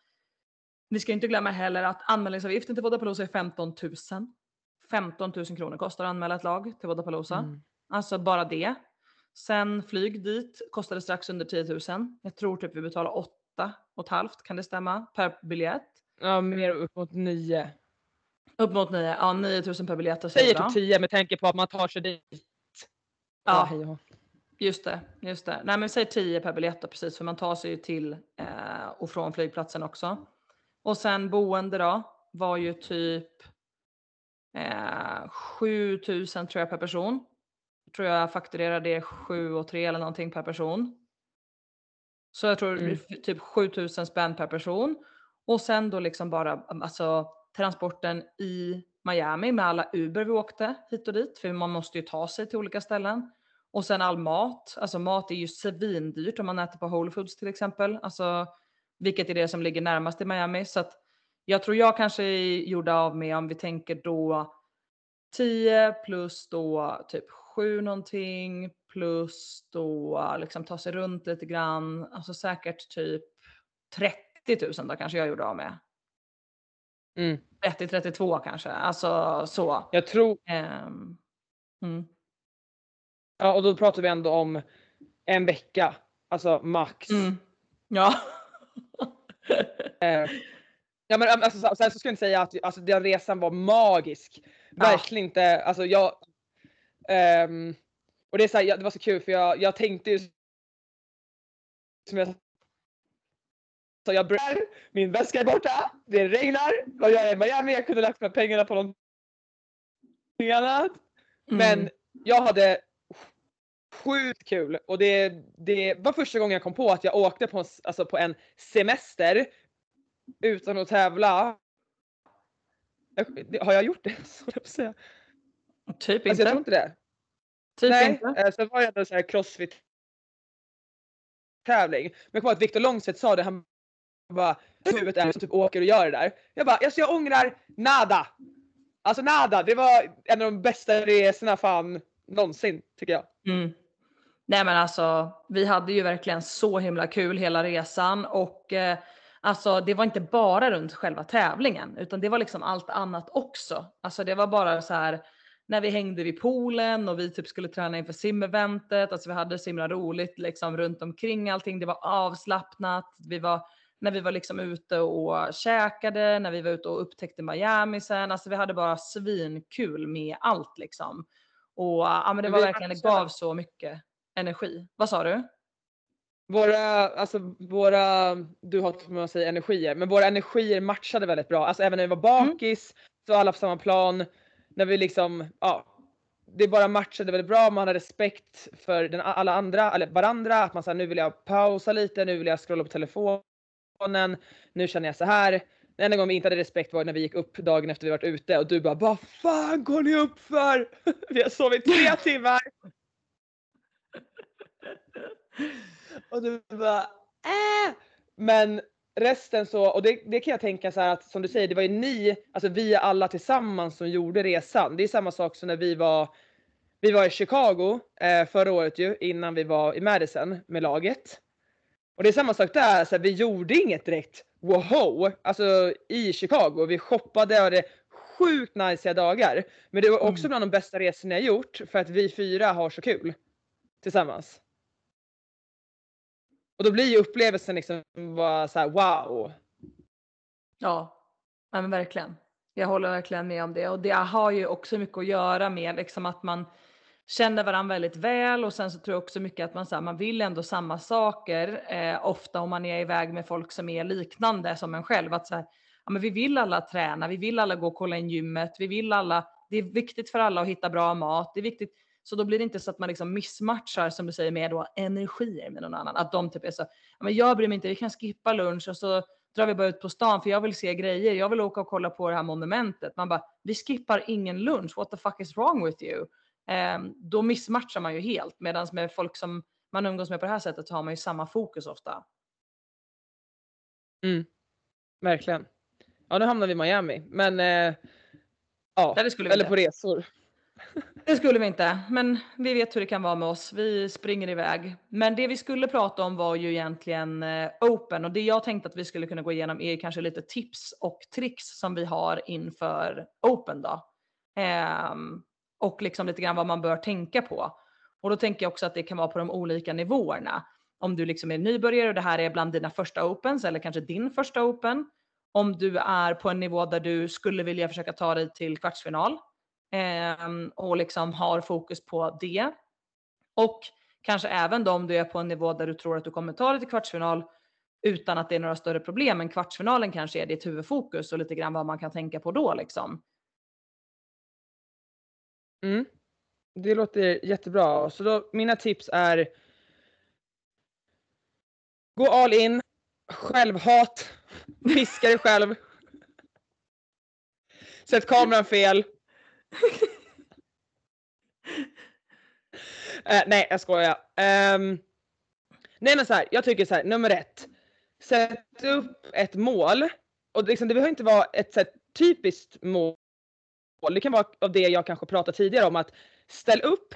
vi ska inte glömma heller att anmälningsavgiften till Vodapalooza är 15 000. 15 000 kronor kostar att anmäla ett lag till Vodapalooza. Mm. Alltså bara det. Sen flyg dit kostade strax under 10 000. Jag tror typ vi betalar 8 och ett halvt, kan det stämma? Per biljett. Ja, mer upp mot nio. Upp mot 9, ja 9 000 per biljett. Säger typ tio med tanke på att man tar sig dit. Ja, hå. just det, just det. Nej men säg 10 per biljett då, precis för man tar sig ju till eh, och från flygplatsen också. Och sen boende då var ju typ eh, 7 000 tror jag per person. Tror jag fakturerade det 7 och 3 eller någonting per person. Så jag tror Mm. typ 7 000 spänn per person. Och sen då liksom bara mm, alltså transporten i Miami med alla Uber vi åkte hit och dit. För man måste ju ta sig till olika ställen. Och sen all mat. Alltså mat är ju svindyrt om man äter på Whole Foods till exempel. Alltså vilket är det som ligger närmast i Miami. Så att jag tror jag kanske gjorde av med om vi tänker då 10 plus då typ 7 någonting plus då liksom ta sig runt lite grann. Alltså säkert typ 30 000 då kanske jag gjorde av med. Mm. 30-32 kanske. Alltså så. Jag tror, Ehm, mm. ja och då pratar vi ändå om en vecka. Alltså max. Mm. Ja. Eh, ja men alltså, så- sen så ska jag inte säga att alltså, den resan var magisk. Verkligen inte. Alltså jag. ehm, och det är så här, det var så kul för jag, jag tänkte ju. Som jag så jag börjar, min väska är borta, det regnar, vad gör jag i Miami? Jag kunde lagt de här pengarna på någonting annat. Men Mm. jag hade sjukt kul och det, det var första gången jag kom på att jag åkte på, en alltså på en semester utan att tävla. Jag, har jag gjort det? Så jag, säga. Typ Alltså, jag inte. tror inte det. Typ Nej, inte. eh, sen var jag här crossfit tävling. Men jag kommer ihåg att Viktor Långstedt sa det, han bara huvudet är som typ åker och gör det där. Jag bara, alltså jag ångrar nada. Alltså nada, det var en av de bästa resorna fan någonsin tycker jag. Mm. Nej men alltså, vi hade ju verkligen så himla kul hela resan och eh, alltså det var inte bara runt själva tävlingen utan det var liksom allt annat också. Alltså det var bara så här när vi hängde vid poolen och vi typ skulle träna inför simeventet, alltså vi hade så himla roligt liksom runt omkring allting. Det var avslappnat. Vi var när vi var liksom ute och käkade, när vi var ute och upptäckte Miami sen. Alltså vi hade bara svinkul med allt liksom. Och ja, men det var verkligen, det gav så mycket energi. Vad sa du? Våra, alltså våra, du har som man säger energier, men våra energier matchade väldigt bra. Alltså även när vi var Mm. bakis så var alla på samma plan. När vi liksom, ja. Det bara matchade väldigt bra, man hade respekt för den, alla andra, eller varandra. Att man sa nu vill jag pausa lite, nu vill jag scrolla på telefonen, nu känner jag så här. Den enda gången vi inte hade respekt var när vi gick upp dagen efter vi varit ute och du bara vad fan går ni upp för? Vi har sovit tre timmar. Och du bara äh. Men resten så, och det, det kan jag tänka så här att som du säger, det var ju ni, alltså vi alla tillsammans som gjorde resan. Det är samma sak som när vi var, vi var i Chicago eh, förra året ju innan vi var i Madison med laget. Och det är samma sak där, så här, vi gjorde inget direkt wow, alltså i Chicago. Vi shoppade och hade sjukt nice dagar. Men det var också Mm. bland de bästa resorna jag gjort för att vi fyra har så kul tillsammans. Och då blir ju upplevelsen liksom bara så här wow. Ja, ja men verkligen. Jag håller verkligen med om det och det har ju också mycket att göra med liksom att man känner varandra väldigt väl och sen så tror jag också mycket att man, så här, man vill ändå samma saker eh, ofta om man är iväg med folk som är liknande som en själv. Att så här, ja, men vi vill alla träna, vi vill alla gå och kolla in gymmet, vi vill alla, det är viktigt för alla att hitta bra mat, det är viktigt. Så då blir det inte så att man liksom missmatchar som du säger med då energier med någon annan. Att de typ är så, ja, men jag bryr mig inte, vi kan skippa lunch och så drar vi bara ut på stan för jag vill se grejer. Jag vill åka och kolla på det här monumentet. Man bara, vi skippar ingen lunch. What the fuck is wrong with you? Ehm, då missmatchar man ju helt. Medan med folk som man umgås med på det här sättet så har man ju samma fokus ofta. Verkligen. Ja nu hamnar vi i Miami men eh, ja, Nej, det skulle vi eller på resor. Det skulle vi inte, men vi vet hur det kan vara med oss. Vi springer iväg. Men det vi skulle prata om var ju egentligen eh, Open och det jag tänkte att vi skulle kunna gå igenom är kanske lite tips och tricks som vi har inför Open då. Ehm, och liksom lite grann vad man bör tänka på. Och då tänker jag också att det kan vara på de olika nivåerna. Om du liksom är nybörjare och det här är bland dina första Opens eller kanske din första Open. Om du är på en nivå där du skulle vilja försöka ta dig till kvartsfinal eh, och liksom har fokus på det. Och kanske även då om du är på en nivå där du tror att du kommer ta dig till kvartsfinal utan att det är några större problem. Men kvartsfinalen kanske är ditt huvudfokus och lite grann vad man kan tänka på då liksom. Mm. Det låter jättebra. Så då, mina tips är Gå all in, självhat, Fiska dig själv. Sätt kameran fel. uh, nej jag skojar. Um, nej men så här, jag tycker så här, nummer ett. Sätt upp ett mål. Och liksom, det behöver inte vara ett så här, typiskt mål. Det kan vara av det jag kanske pratade tidigare om att ställ upp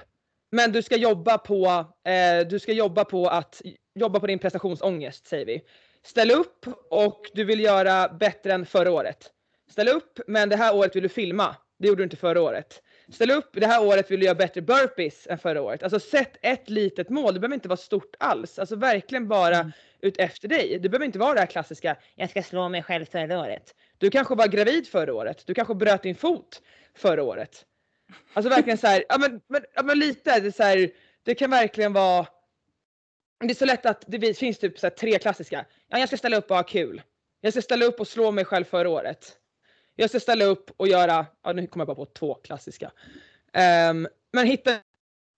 men du ska jobba på, eh, du ska jobba på att jobba på din prestationsångest säger vi. Ställ upp och du vill göra bättre än förra året. Ställ upp men det här året vill du filma. Det gjorde du inte förra året. Ställ upp det här året vill du göra bättre burpees än förra året. Alltså sätt ett litet mål. Det behöver inte vara stort alls. Alltså verkligen bara Mm. ut efter dig. Det behöver inte vara det här klassiska. Jag ska slå mig själv förra året. Du kanske var gravid förra året. Du kanske bröt din fot förra året. Alltså verkligen så här, ja men, men, ja, men lite, det, är så här, det kan verkligen vara det är så lätt att det finns typ så här tre klassiska. Ja, jag ska ställa upp och ha kul. Jag ska ställa upp och slå mig själv förra året. Jag ska ställa upp och göra, ja nu kommer jag bara på två klassiska. Um, men hitta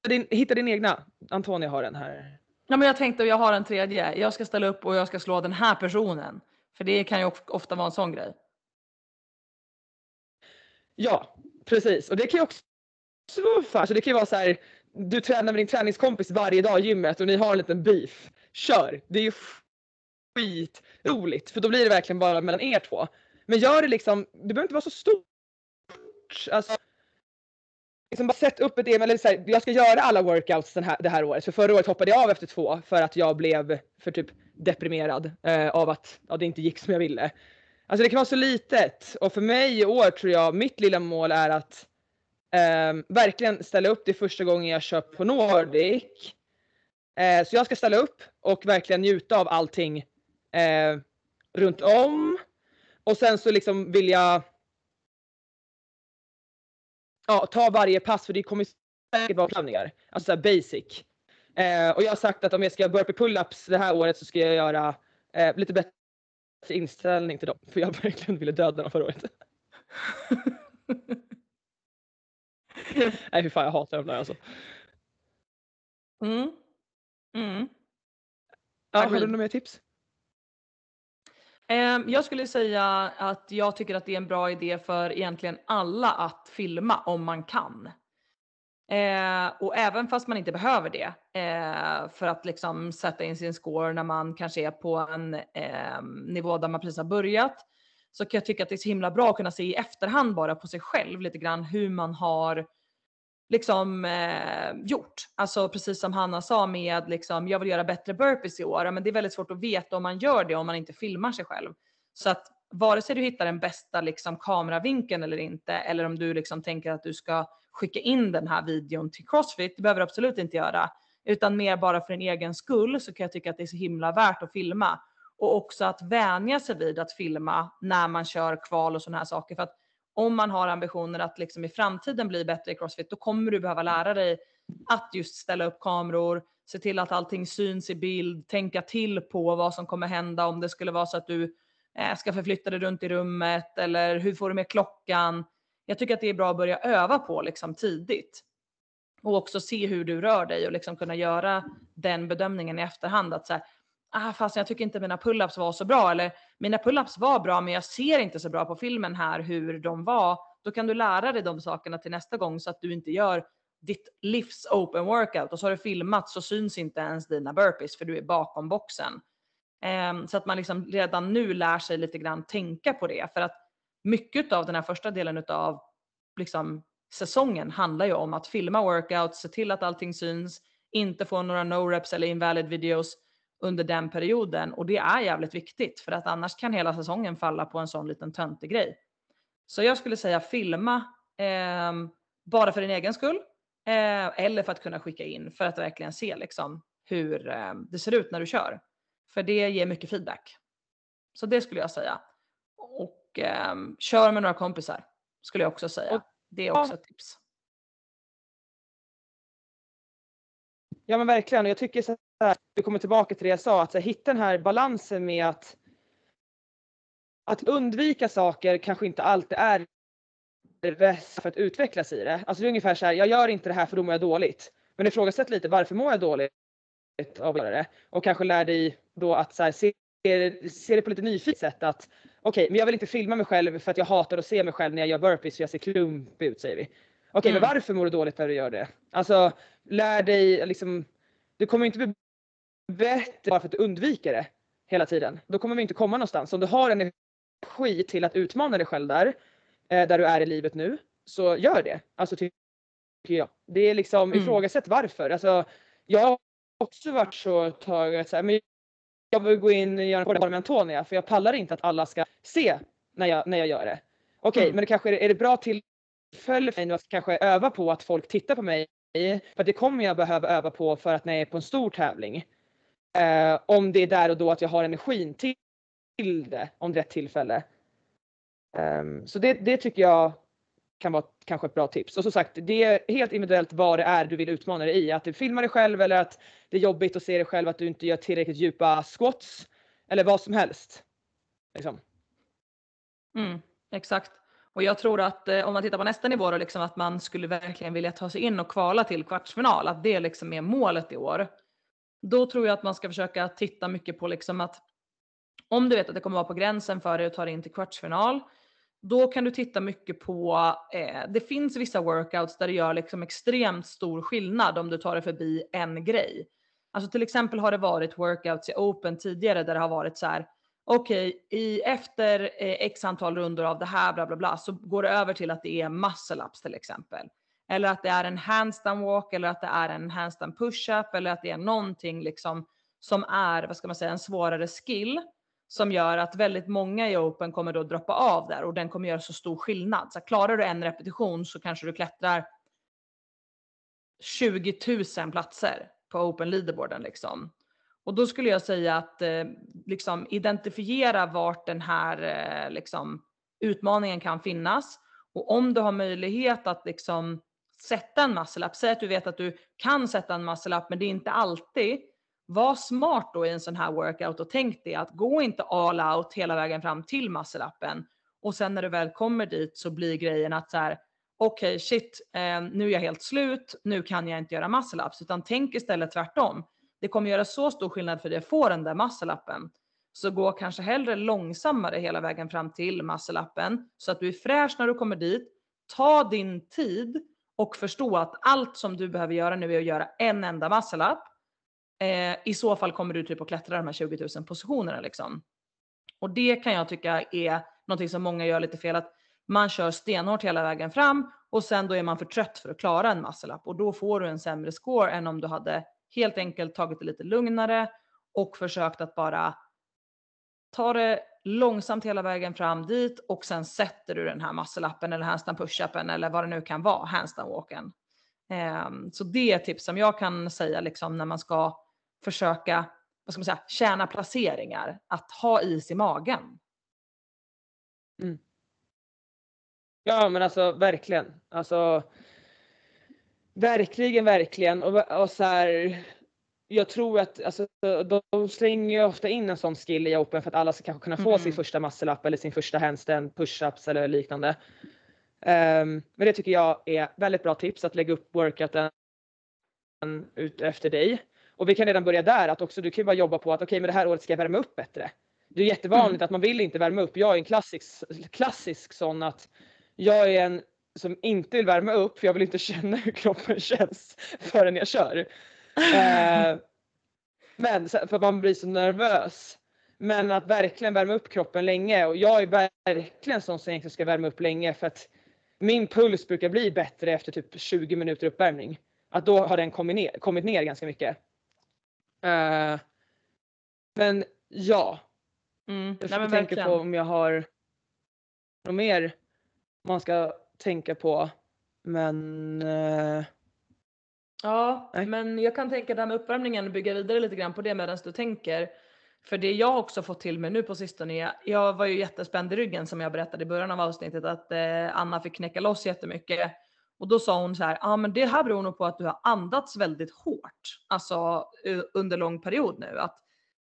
din, hitta din egna. Antonia har den här. Ja, men jag tänkte jag har en tredje. Jag ska ställa upp och jag ska slå den här personen. För det kan ju ofta vara en sån grej. Ja, precis. Och det kan ju också vara för, så det kan ju vara så här. Du tränar med din träningskompis varje dag i gymmet och ni har en liten beef. Kör! Det är ju skitroligt för då blir det verkligen bara mellan er två. Men gör det liksom, det behöver inte vara så stort. Alltså, liksom bara sätt upp ett eller så här, jag ska göra alla workouts den här, det här året. För förra året hoppade jag av efter två för att jag blev för typ deprimerad eh, av att ja, det inte gick som jag ville. Alltså det kan vara så litet och för mig i år tror jag mitt lilla mål är att eh, verkligen ställa upp det första gången jag kör på Nordic. Eh, så jag ska ställa upp och verkligen njuta av allting eh, runt om. Och sen så liksom vill jag ja, ta varje pass för det kommer säkert vara prövningar. Alltså så här basic. Eh, och jag har sagt att om jag ska börja på pull-ups det här året så ska jag göra eh, lite bättre inställning till dem. För jag verkligen ville döda dem förra året. Nej fy fan jag hatar dem där alltså. Mm. Mm. Ja, har du några mer tips? Ehm, Jag skulle säga att jag tycker att det är en bra idé för egentligen alla att filma om man kan. Eh, och även fast man inte behöver det eh, för att liksom sätta in sin score när man kanske är på en eh, nivå där man precis har börjat så kan jag tycka att det är så himla bra att kunna se i efterhand bara på sig själv lite grann hur man har liksom eh, gjort. Alltså precis som Hanna sa med liksom, jag vill göra bättre burpees i år. Men det är väldigt svårt att veta om man gör det om man inte filmar sig själv. Så att vare sig du hittar den bästa liksom, kameravinkeln eller inte, eller om du liksom tänker att du ska skicka in den här videon till Crossfit, det behöver du absolut inte göra. Utan mer bara för din egen skull så kan jag tycka att det är så himla värt att filma. Och också att vänja sig vid att filma när man kör kval och sådana här saker. För att om man har ambitioner att liksom i framtiden bli bättre i Crossfit, då kommer du behöva lära dig att just ställa upp kameror, se till att allting syns i bild, tänka till på vad som kommer hända om det skulle vara så att du eh, ska förflytta dig runt i rummet eller hur får du med klockan. Jag tycker att det är bra att börja öva på liksom tidigt. Och också se hur du rör dig och liksom kunna göra den bedömningen i efterhand att så här, ah, fast jag tycker inte mina pull-ups var så bra eller mina pull-ups var bra men jag ser inte så bra på filmen här hur de var. Då kan du lära dig de sakerna till nästa gång så att du inte gör ditt livs open workout och så har du filmat så syns inte ens dina burpees för du är bakom boxen. Um, så att man liksom redan nu lär sig lite grann tänka på det för att mycket av den här första delen av liksom säsongen handlar ju om att filma workouts, se till att allting syns, inte få några no reps eller invalid videos under den perioden och det är jävligt viktigt för att annars kan hela säsongen falla på en sån liten töntig grej. Så jag skulle säga filma eh, bara för din egen skull eh, eller för att kunna skicka in för att verkligen se liksom hur eh, det ser ut när du kör. För det ger mycket feedback. Så det skulle jag säga. Och ehm, kör med några kompisar skulle jag också säga. Och- det är också ett tips. Ja men verkligen och jag tycker så här, vi kommer tillbaka till det jag sa, att här, hitta den här balansen med att att undvika saker kanske inte alltid är det bästa för att utvecklas i det. Alltså det är ungefär så här, jag gör inte det här för då mår jag dåligt. Men ifrågasätt lite varför mår jag dåligt av att göra det? Och kanske lär dig då att så här, se, se det på lite nyfiket sätt att okej, men jag vill inte filma mig själv för att jag hatar att se mig själv när jag gör burpees för jag ser klumpig ut säger vi. Okej, Mm. men varför mår du dåligt när du gör det? Alltså lär dig liksom, du kommer inte bli bättre bara för att du undviker det hela tiden. Då kommer vi inte komma någonstans. Om du har energi till att utmana dig själv där, eh, där du är i livet nu, så gör det. Alltså tycker jag. Det är liksom Mm. ifrågasätt varför. Alltså, jag har också varit så ett tag att så här, men jag vill gå in och göra en podd med Antonia för jag pallar inte att alla ska se när jag, när jag gör det. Okej, Mm. men det kanske är, är det bra tillfälle för mig nu att kanske öva på att folk tittar på mig. För det kommer jag behöva öva på för att när jag är på en stor tävling. Eh, om det är där och då att jag har energin till, det om rätt tillfälle. Ehm, så det, det tycker jag kan vara kanske ett bra tips. Och som sagt, det är helt individuellt vad det är du vill utmana dig i. Att du filmar dig själv eller att det är jobbigt att se dig själv att du inte gör tillräckligt djupa squats. Eller vad som helst. Liksom. Mm, exakt. Och jag tror att eh, om man tittar på nästa nivå då, liksom att man skulle verkligen vilja ta sig in och kvala till kvartsfinal, att det liksom är målet i år. Då tror jag att man ska försöka titta mycket på liksom att om du vet att det kommer vara på gränsen för dig att ta dig in till kvartsfinal, då kan du titta mycket på, eh, det finns vissa workouts där det gör liksom extremt stor skillnad om du tar dig förbi en grej. Alltså till exempel har det varit workouts i open tidigare där det har varit så här, okej, i efter eh, x antal rundor av det här bla bla bla så går det över till att det är muscle ups till exempel. Eller att det är en handstand walk eller att det är en handstand push-up eller att det är någonting liksom som är, vad ska man säga, en svårare skill som gör att väldigt många i open kommer då droppa av där och den kommer göra så stor skillnad. Så klarar du en repetition så kanske du klättrar 20 000 platser på open leaderboarden liksom. Och då skulle jag säga att eh, liksom identifiera vart den här eh, liksom, utmaningen kan finnas. Och om du har möjlighet att liksom sätta en muscle up. Säg att du vet att du kan sätta en muscle up men det är inte alltid. Var smart då i en sån här workout och tänk det att gå inte all out hela vägen fram till muscle upen och sen när du väl kommer dit så blir grejen att så här okej okay, shit, eh, nu är jag helt slut, nu kan jag inte göra muscle ups utan tänk istället tvärtom. Det kommer göra så stor skillnad för dig att få den där muscle upen. Så gå kanske hellre långsammare hela vägen fram till muscle upen så att du är fräsch när du kommer dit. Ta din tid och förstå att allt som du behöver göra nu är att göra en enda muscle up. Eh, I så fall kommer du typ att klättra de här 20 000 positionerna liksom. Och det kan jag tycka är någonting som många gör lite fel att man kör stenhårt hela vägen fram och sen då är man för trött för att klara en muscle up och då får du en sämre score än om du hade helt enkelt tagit det lite lugnare och försökt att bara ta det långsamt hela vägen fram dit och sen sätter du den här muscle-upen eller handstand push-upen eller vad det nu kan vara, handstand walken. Ehm, så det är ett tips som jag kan säga liksom när man ska försöka vad ska man säga, tjäna placeringar, att ha is i magen. Mm. Ja men alltså verkligen. Alltså verkligen, verkligen. Och, och så här, jag tror att alltså, de slänger ju ofta in en sån skill i open för att alla ska kanske kunna få mm. sin första muscle up eller sin första handstand push-ups eller liknande. Um, men det tycker jag är väldigt bra tips att lägga upp workouten ut efter dig. Och vi kan redan börja där att också du kan bara jobba på att okej okay, men det här året ska jag värma upp bättre. Det är jättevanligt mm. att man vill inte värma upp. Jag är en klassisk, klassisk sån att jag är en som inte vill värma upp för jag vill inte känna hur kroppen känns förrän jag kör. Eh, men för att man blir så nervös. Men att verkligen värma upp kroppen länge och jag är verkligen sån som egentligen ska värma upp länge för att min puls brukar bli bättre efter typ 20 minuter uppvärmning. Att då har den kommit ner, kommit ner ganska mycket. Uh, men ja. Mm. Jag Nej, tänka på om jag har något mer man ska tänka på. Men uh, Ja, Nej. men jag kan tänka det här med uppvärmningen, bygga vidare lite grann på det medan du tänker. För det jag också fått till mig nu på sistone, jag var ju jättespänd i ryggen som jag berättade i början av avsnittet att eh, Anna fick knäcka loss jättemycket. Och då sa hon så här, ja ah, men det här beror nog på att du har andats väldigt hårt, alltså under lång period nu. Att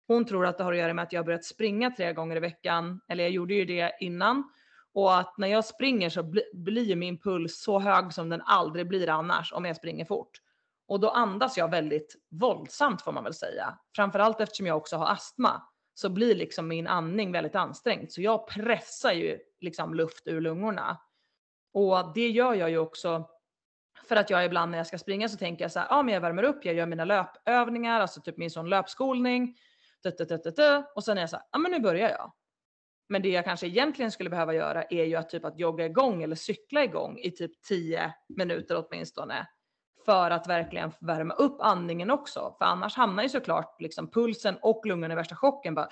hon tror att det har att göra med att jag har börjat springa tre gånger i veckan, eller jag gjorde ju det innan. Och att när jag springer så bli, blir min puls så hög som den aldrig blir annars om jag springer fort. Och då andas jag väldigt våldsamt får man väl säga. Framförallt eftersom jag också har astma så blir liksom min andning väldigt ansträngd. Så jag pressar ju liksom luft ur lungorna. Och det gör jag ju också för att jag ibland när jag ska springa så tänker jag så här, ja men jag värmer upp, jag gör mina löpövningar, alltså typ min sån löpskolning. Och sen är jag så här, ja men nu börjar jag. Men det jag kanske egentligen skulle behöva göra är ju att typ att jogga igång eller cykla igång i typ 10 minuter åtminstone för att verkligen värma upp andningen också. För annars hamnar ju såklart liksom pulsen och lungorna i värsta chocken. Bara,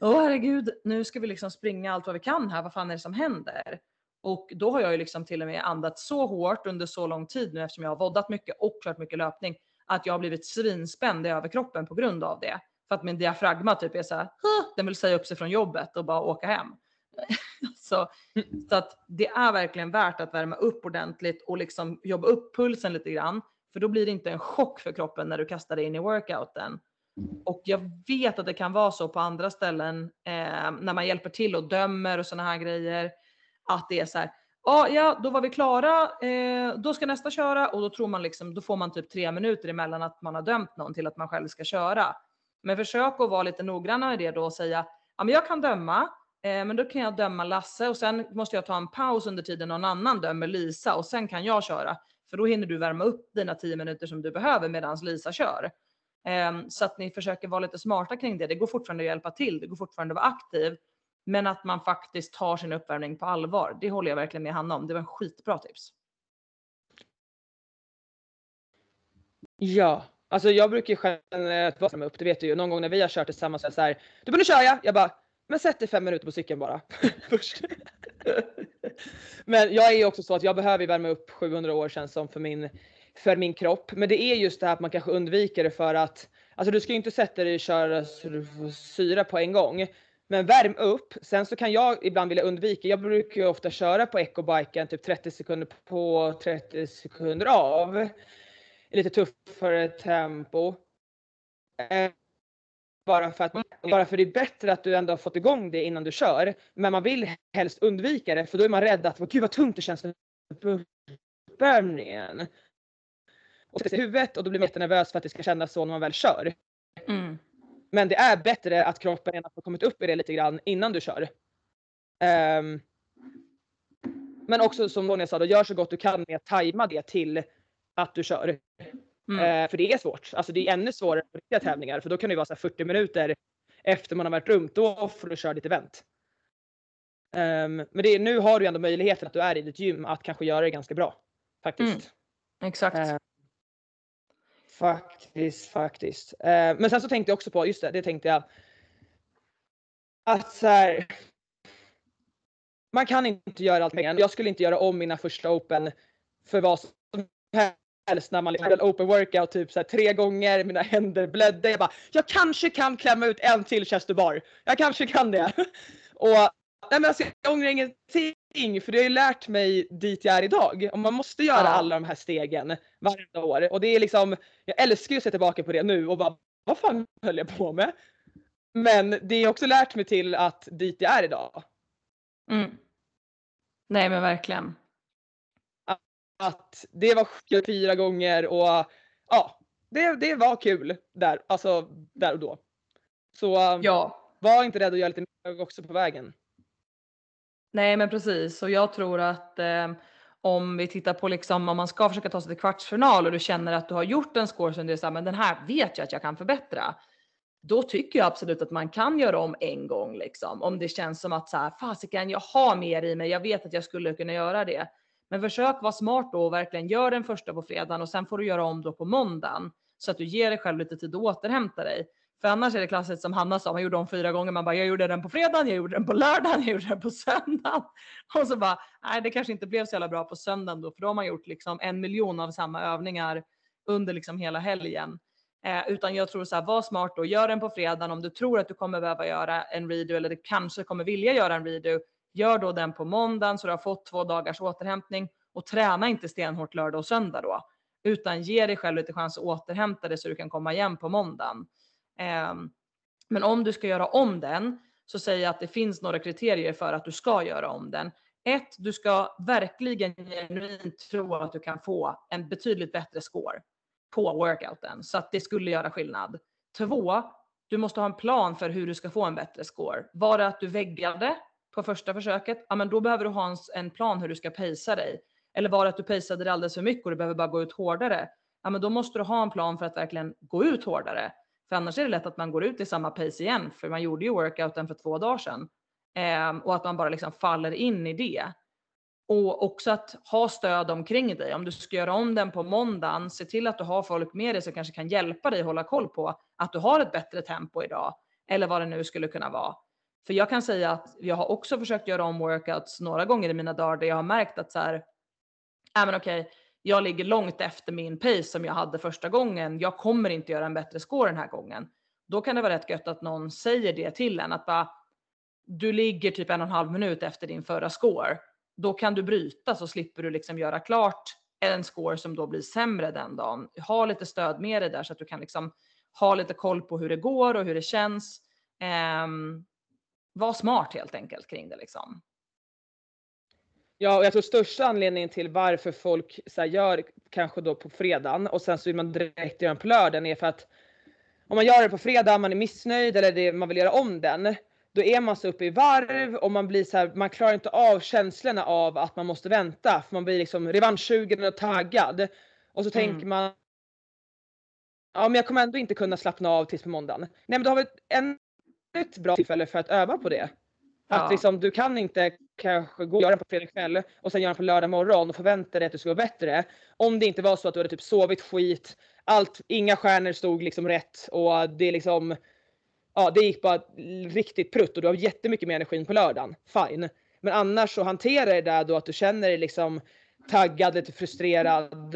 Åh herregud, nu ska vi liksom springa allt vad vi kan här. Vad fan är det som händer? Och då har jag ju liksom till och med andats så hårt under så lång tid nu eftersom jag har voddat mycket och kört mycket löpning att jag har blivit svinspänd i överkroppen på grund av det. För att min diafragma typ är så här, den vill säga upp sig från jobbet och bara åka hem. så, så att det är verkligen värt att värma upp ordentligt och liksom jobba upp pulsen lite grann. För då blir det inte en chock för kroppen när du kastar dig in i workouten. Och jag vet att det kan vara så på andra ställen eh, när man hjälper till och dömer och sådana här grejer. Att det är så här, ah, ja då var vi klara, eh, då ska nästa köra och då tror man liksom, då får man typ tre minuter emellan att man har dömt någon till att man själv ska köra. Men försök att vara lite noggranna med det då och säga, ja men jag kan döma, Eh, men då kan jag döma Lasse och sen måste jag ta en paus under tiden någon annan dömer Lisa och sen kan jag köra. För då hinner du värma upp dina 10 minuter som du behöver medan Lisa kör. Eh, så att ni försöker vara lite smarta kring det. Det går fortfarande att hjälpa till, det går fortfarande att vara aktiv. Men att man faktiskt tar sin uppvärmning på allvar. Det håller jag verkligen med Hanna om. Det var en skitbra tips. Ja, alltså jag brukar ju generellt vara upp, det vet du ju. Någon gång när vi har kört tillsammans så är det så här, du nu kör jag. Jag bara, men sätt dig fem minuter på cykeln bara. men jag är ju också så att jag behöver värma upp 700 år känns som för min, för min kropp. Men det är just det här att man kanske undviker det för att Alltså du ska ju inte sätta dig och köra så du får syra på en gång. Men värm upp. Sen så kan jag ibland vilja undvika. Jag brukar ju ofta köra på ecobiken typ 30 sekunder på 30 sekunder av. Lite tuffare tempo. Eh, bara för, att, bara för det är bättre att du ändå har fått igång det innan du kör. Men man vill helst undvika det för då är man rädd att gud vad tungt det känns med uppvärmningen. Och så i huvudet och då blir man jättenervös för att det ska kännas så när man väl kör. Mm. Men det är bättre att kroppen redan har kommit upp i det lite grann innan du kör. Um, men också som Ronja sa, då, gör så gott du kan med att tajma det till att du kör. Mm. Uh, för det är svårt. Alltså det är ännu svårare på riktiga tävlingar för då kan det vara så 40 minuter efter man har varit runt. Då får du köra ditt event. Um, men det nu har du ändå möjligheten att du är i ditt gym att kanske göra det ganska bra. Faktiskt. Mm. Exakt. Uh, faktiskt, faktiskt. Eh, men sen så tänkte jag också på, just det, det tänkte jag. Att så här, Man kan inte göra allt med Jag skulle inte göra om mina första open för vad som helst när man liksom en open workout typ så här, tre gånger, mina händer blödde. Jag bara, jag kanske kan klämma ut en till chester bar. Jag kanske kan det. Och Nej men alltså jag ångrar ingenting för det har ju lärt mig dit jag är idag. Och man måste göra ja. alla de här stegen varje år. Och det är liksom, jag älskar ju att se tillbaka på det nu och bara vad fan höll jag på med? Men det har också lärt mig till att dit jag är idag. Mm. Nej men verkligen. Att, att det var fyra gånger och ja, det, det var kul där, alltså där och då. Så ja. var inte rädd att göra lite mer också på vägen. Nej men precis och jag tror att eh, om vi tittar på liksom om man ska försöka ta sig till kvartsfinal och du känner att du har gjort en score som du är men den här vet jag att jag kan förbättra. Då tycker jag absolut att man kan göra om en gång liksom. Om det känns som att så här, fasiken jag har mer i mig, jag vet att jag skulle kunna göra det. Men försök vara smart då och verkligen gör den första på fredagen och sen får du göra om då på måndagen. Så att du ger dig själv lite tid att återhämta dig. För annars är det klassiskt som Hanna sa, man gjorde om fyra gånger. Man bara, jag gjorde den på fredagen, jag gjorde den på lördagen, jag gjorde den på söndagen. Och så bara, nej det kanske inte blev så jävla bra på söndagen då, för då har man gjort liksom en miljon av samma övningar under liksom hela helgen. Eh, utan jag tror så här, var smart då, gör den på fredagen om du tror att du kommer behöva göra en redo eller du kanske kommer vilja göra en redo. Gör då den på måndagen så du har fått två dagars återhämtning och träna inte stenhårt lördag och söndag då, utan ge dig själv lite chans att återhämta dig så du kan komma igen på måndagen. Ehm, men om du ska göra om den så säger jag att det finns några kriterier för att du ska göra om den. Ett, du ska verkligen genuint tro att du kan få en betydligt bättre score på workouten så att det skulle göra skillnad. Två, du måste ha en plan för hur du ska få en bättre score. Var det att du väggade på första försöket? Ja, men då behöver du ha en, plan hur du ska pacea dig. Eller var det att du paceade dig alldeles för mycket och du behöver bara gå ut hårdare? Ja, men då måste du ha en plan för att verkligen gå ut hårdare. För annars är det lätt att man går ut i samma pace igen, för man gjorde ju workouten för två dagar sedan. Eh, och att man bara liksom faller in i det. Och också att ha stöd omkring dig. Om du ska göra om den på måndagen, se till att du har folk med dig som kanske kan hjälpa dig hålla koll på att du har ett bättre tempo idag. Eller vad det nu skulle kunna vara. För jag kan säga att jag har också försökt göra om workouts några gånger i mina dagar där jag har märkt att så här, äh men okej, jag ligger långt efter min pace som jag hade första gången. Jag kommer inte göra en bättre score den här gången. Då kan det vara rätt gött att någon säger det till en att bara du ligger typ en och en halv minut efter din förra score. Då kan du bryta så slipper du liksom göra klart en score som då blir sämre den dagen. Ha lite stöd med dig där så att du kan liksom ha lite koll på hur det går och hur det känns. Um, var smart helt enkelt kring det liksom. Ja, och jag tror största anledningen till varför folk så här, gör kanske då på fredagen och sen så vill man direkt göra den på lördagen är för att om man gör det på fredag, man är missnöjd eller det, man vill göra om den, då är man så uppe i varv och man blir så här, man klarar inte av känslorna av att man måste vänta för man blir liksom revanschsugen och taggad. Och så mm. tänker man Ja men jag kommer ändå inte kunna slappna av tills på måndagen. Nej men då har vi ännu ett bra tillfälle för att öva på det. Att liksom, du kan inte kanske gå och göra den på fredag kväll och sen göra den på lördag morgon och förvänta dig att det ska gå bättre. Om det inte var så att du hade typ sovit skit, allt, inga stjärnor stod liksom rätt och det liksom, ja det gick bara riktigt prutt och du har jättemycket mer energi på lördagen. Fine. Men annars så hantera det där då att du känner dig liksom taggad, lite frustrerad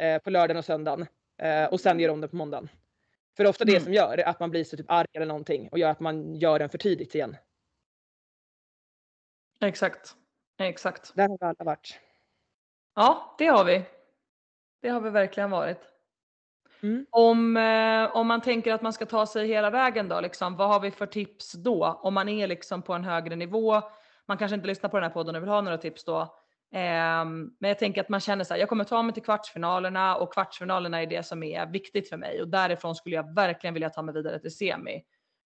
eh, på lördagen och söndagen eh, och sen gör om det på måndagen. För det är ofta det Mm. som gör att man blir så typ arg eller någonting och gör att man gör den för tidigt igen. Exakt. Exakt. Där har vi alla varit. Ja, det har vi. Det har vi verkligen varit. Mm. Om, eh, om man tänker att man ska ta sig hela vägen då, liksom, vad har vi för tips då? Om man är liksom på en högre nivå, man kanske inte lyssnar på den här podden och vill ha några tips då. Ehm, men jag tänker att man känner så här, jag kommer ta mig till kvartsfinalerna och kvartsfinalerna är det som är viktigt för mig och därifrån skulle jag verkligen vilja ta mig vidare till semi.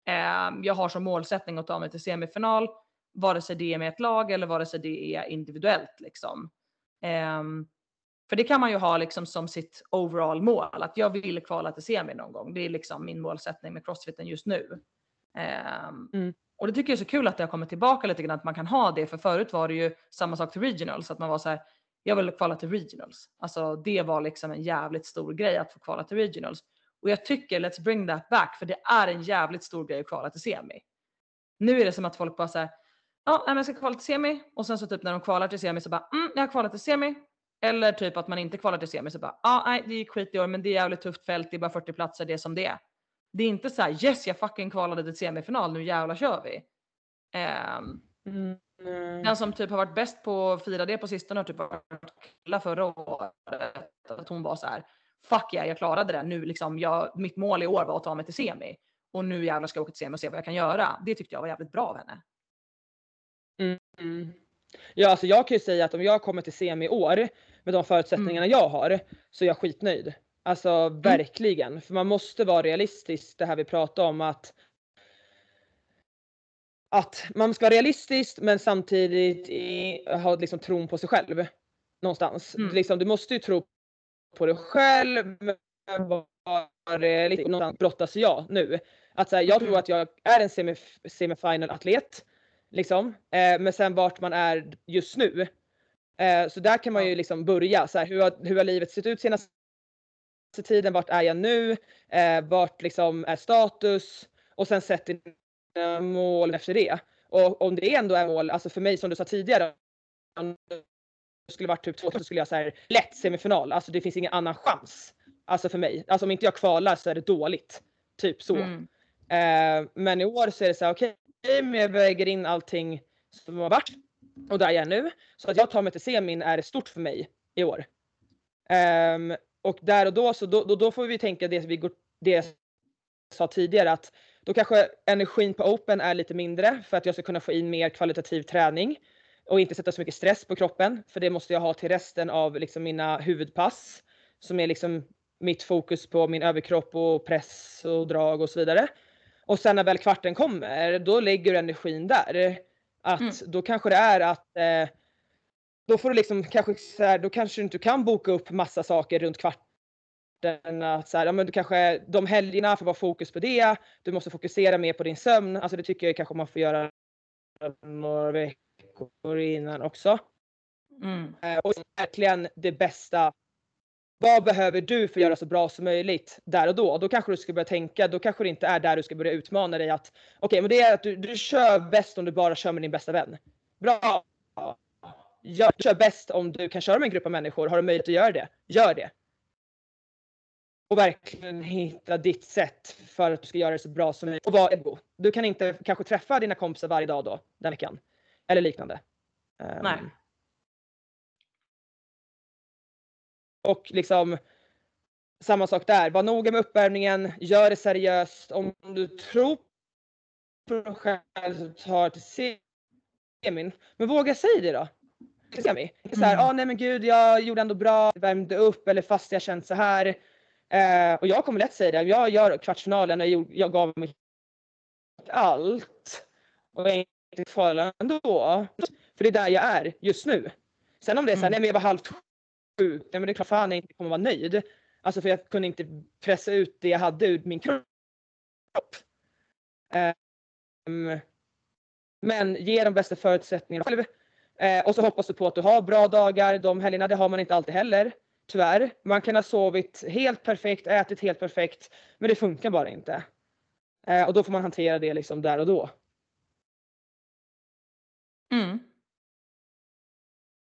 Ehm, jag har som målsättning att ta mig till semifinal, vare sig det är med ett lag eller vare sig det är individuellt liksom. Ehm, för det kan man ju ha liksom som sitt overall mål, att jag vill kvala till semi någon gång. Det är liksom min målsättning med crossfiten just nu. Mm. Och det tycker jag är så kul att det har kommit tillbaka lite grann, att man kan ha det. För förut var det ju samma sak till regionals, att man var så här, jag vill kvala till regionals. Alltså det var liksom en jävligt stor grej att få kvala till regionals. Och jag tycker let's bring that back, för det är en jävligt stor grej att kvala till semi. Nu är det som att folk bara säger, ja, men jag ska kvala till semi och sen så typ när de kvalar till semi så bara, mm, jag har kvalat till semi. Eller typ att man inte kvalar till semi så bara, ja, nej, det gick skit i år, men det är jävligt tufft fält, det är bara 40 platser, det är som det är. Det är inte så här, yes, jag fucking kvalade till semifinal, nu jävlar kör vi. Ehm, Mm. den som typ har varit bäst på att fira det på sistone har typ varit Killa förra året. Att hon var så här, fuck yeah, jag klarade det. Nu liksom, jag, mitt mål i år var att ta mig till semi. Och nu jävlar ska jag åka till semi och se vad jag kan göra. Det tyckte jag var jävligt bra av henne. Mm. Ja, alltså jag kan ju säga att om jag kommer till semi i år med de förutsättningarna jag har så är jag skitnöjd. Alltså verkligen, för man måste vara realistisk det här vi pratar om att att man ska vara realistisk men samtidigt i, ha liksom tron på sig själv någonstans. Mm. Liksom, du måste ju tro på dig själv men vara realistisk. Någonstans brottas jag nu. Att så här, jag tror Mm. att jag är en semif- semifinal atlet liksom. Eh, men sen vart man är just nu. Eh, så där kan man ju liksom börja. Så här, hur, har, hur har livet sett ut senaste tiden? Vart är jag nu? Eh, vart liksom är status? Och sen sätt dina mål efter det. Och om det ändå är mål, alltså för mig som du sa tidigare. Om det skulle varit typ två så skulle jag säga lätt semifinal. Alltså det finns ingen annan chans. Alltså för mig. Alltså om inte jag kvalar så är det dåligt. Typ så. Mm. Eh, men i år så är det så här, okej, men jag väger in allting som har varit och där jag är nu. Så att jag tar mig till semin är stort för mig i år. Ehm, och där och då så då, då, då får vi tänka det vi går, det jag sa tidigare att då kanske energin på open är lite mindre för att jag ska kunna få in mer kvalitativ träning och inte sätta så mycket stress på kroppen för det måste jag ha till resten av liksom mina huvudpass som är liksom mitt fokus på min överkropp och press och drag och så vidare. Och sen när väl kvarten kommer, då lägger du energin där. Att Mm. då kanske det är att eh, då får du liksom kanske så här, då kanske du inte kan boka upp massa saker runt kvarten. Att så här, ja, men du kanske de helgerna får vara fokus på det. Du måste fokusera mer på din sömn. Alltså det tycker jag kanske man får göra några veckor innan också. Mm. Eh, och verkligen det bästa. Vad behöver du för att göra så bra som möjligt där och då? Då kanske du ska börja tänka, då kanske det inte är där du ska börja utmana dig att okej, men det är att du, du kör bäst om du bara kör med din bästa vän. Bra! Gör, kör bäst om du kan köra med en grupp av människor. Har du möjlighet att göra det, gör det. Och verkligen hitta ditt sätt för att du ska göra det så bra som möjligt. Och vara ego. Du kan inte kanske träffa dina kompisar varje dag då, den veckan. Eller liknande. Ehm, Nej. Och liksom samma sak där. Var noga med uppvärmningen. Gör det seriöst. Om du tror på dig själv så tar till semin. Men våga säga det då. Till Semi. Inte Så här, Mm. ah, nej men gud jag gjorde ändå bra, värmde upp eller fast jag känt så här. Eh, och jag kommer lätt säga det. Jag gör kvartsfinalen och jag, jag gav mig allt. Och jag är inte kvar ändå. För det är där jag är just nu. Sen om det är så här, Mm. nej men jag var halvt sjuk. Nej men det är klart fan jag inte kommer vara nöjd. Alltså för jag kunde inte pressa ut det jag hade ur min kropp. Ehm, men ge de bästa förutsättningarna själv. Eh, och så hoppas du på att du har bra dagar. De helgerna det har man inte alltid heller. Tyvärr. Man kan ha sovit helt perfekt, ätit helt perfekt. Men det funkar bara inte. Eh, och då får man hantera det liksom där och då. Mm.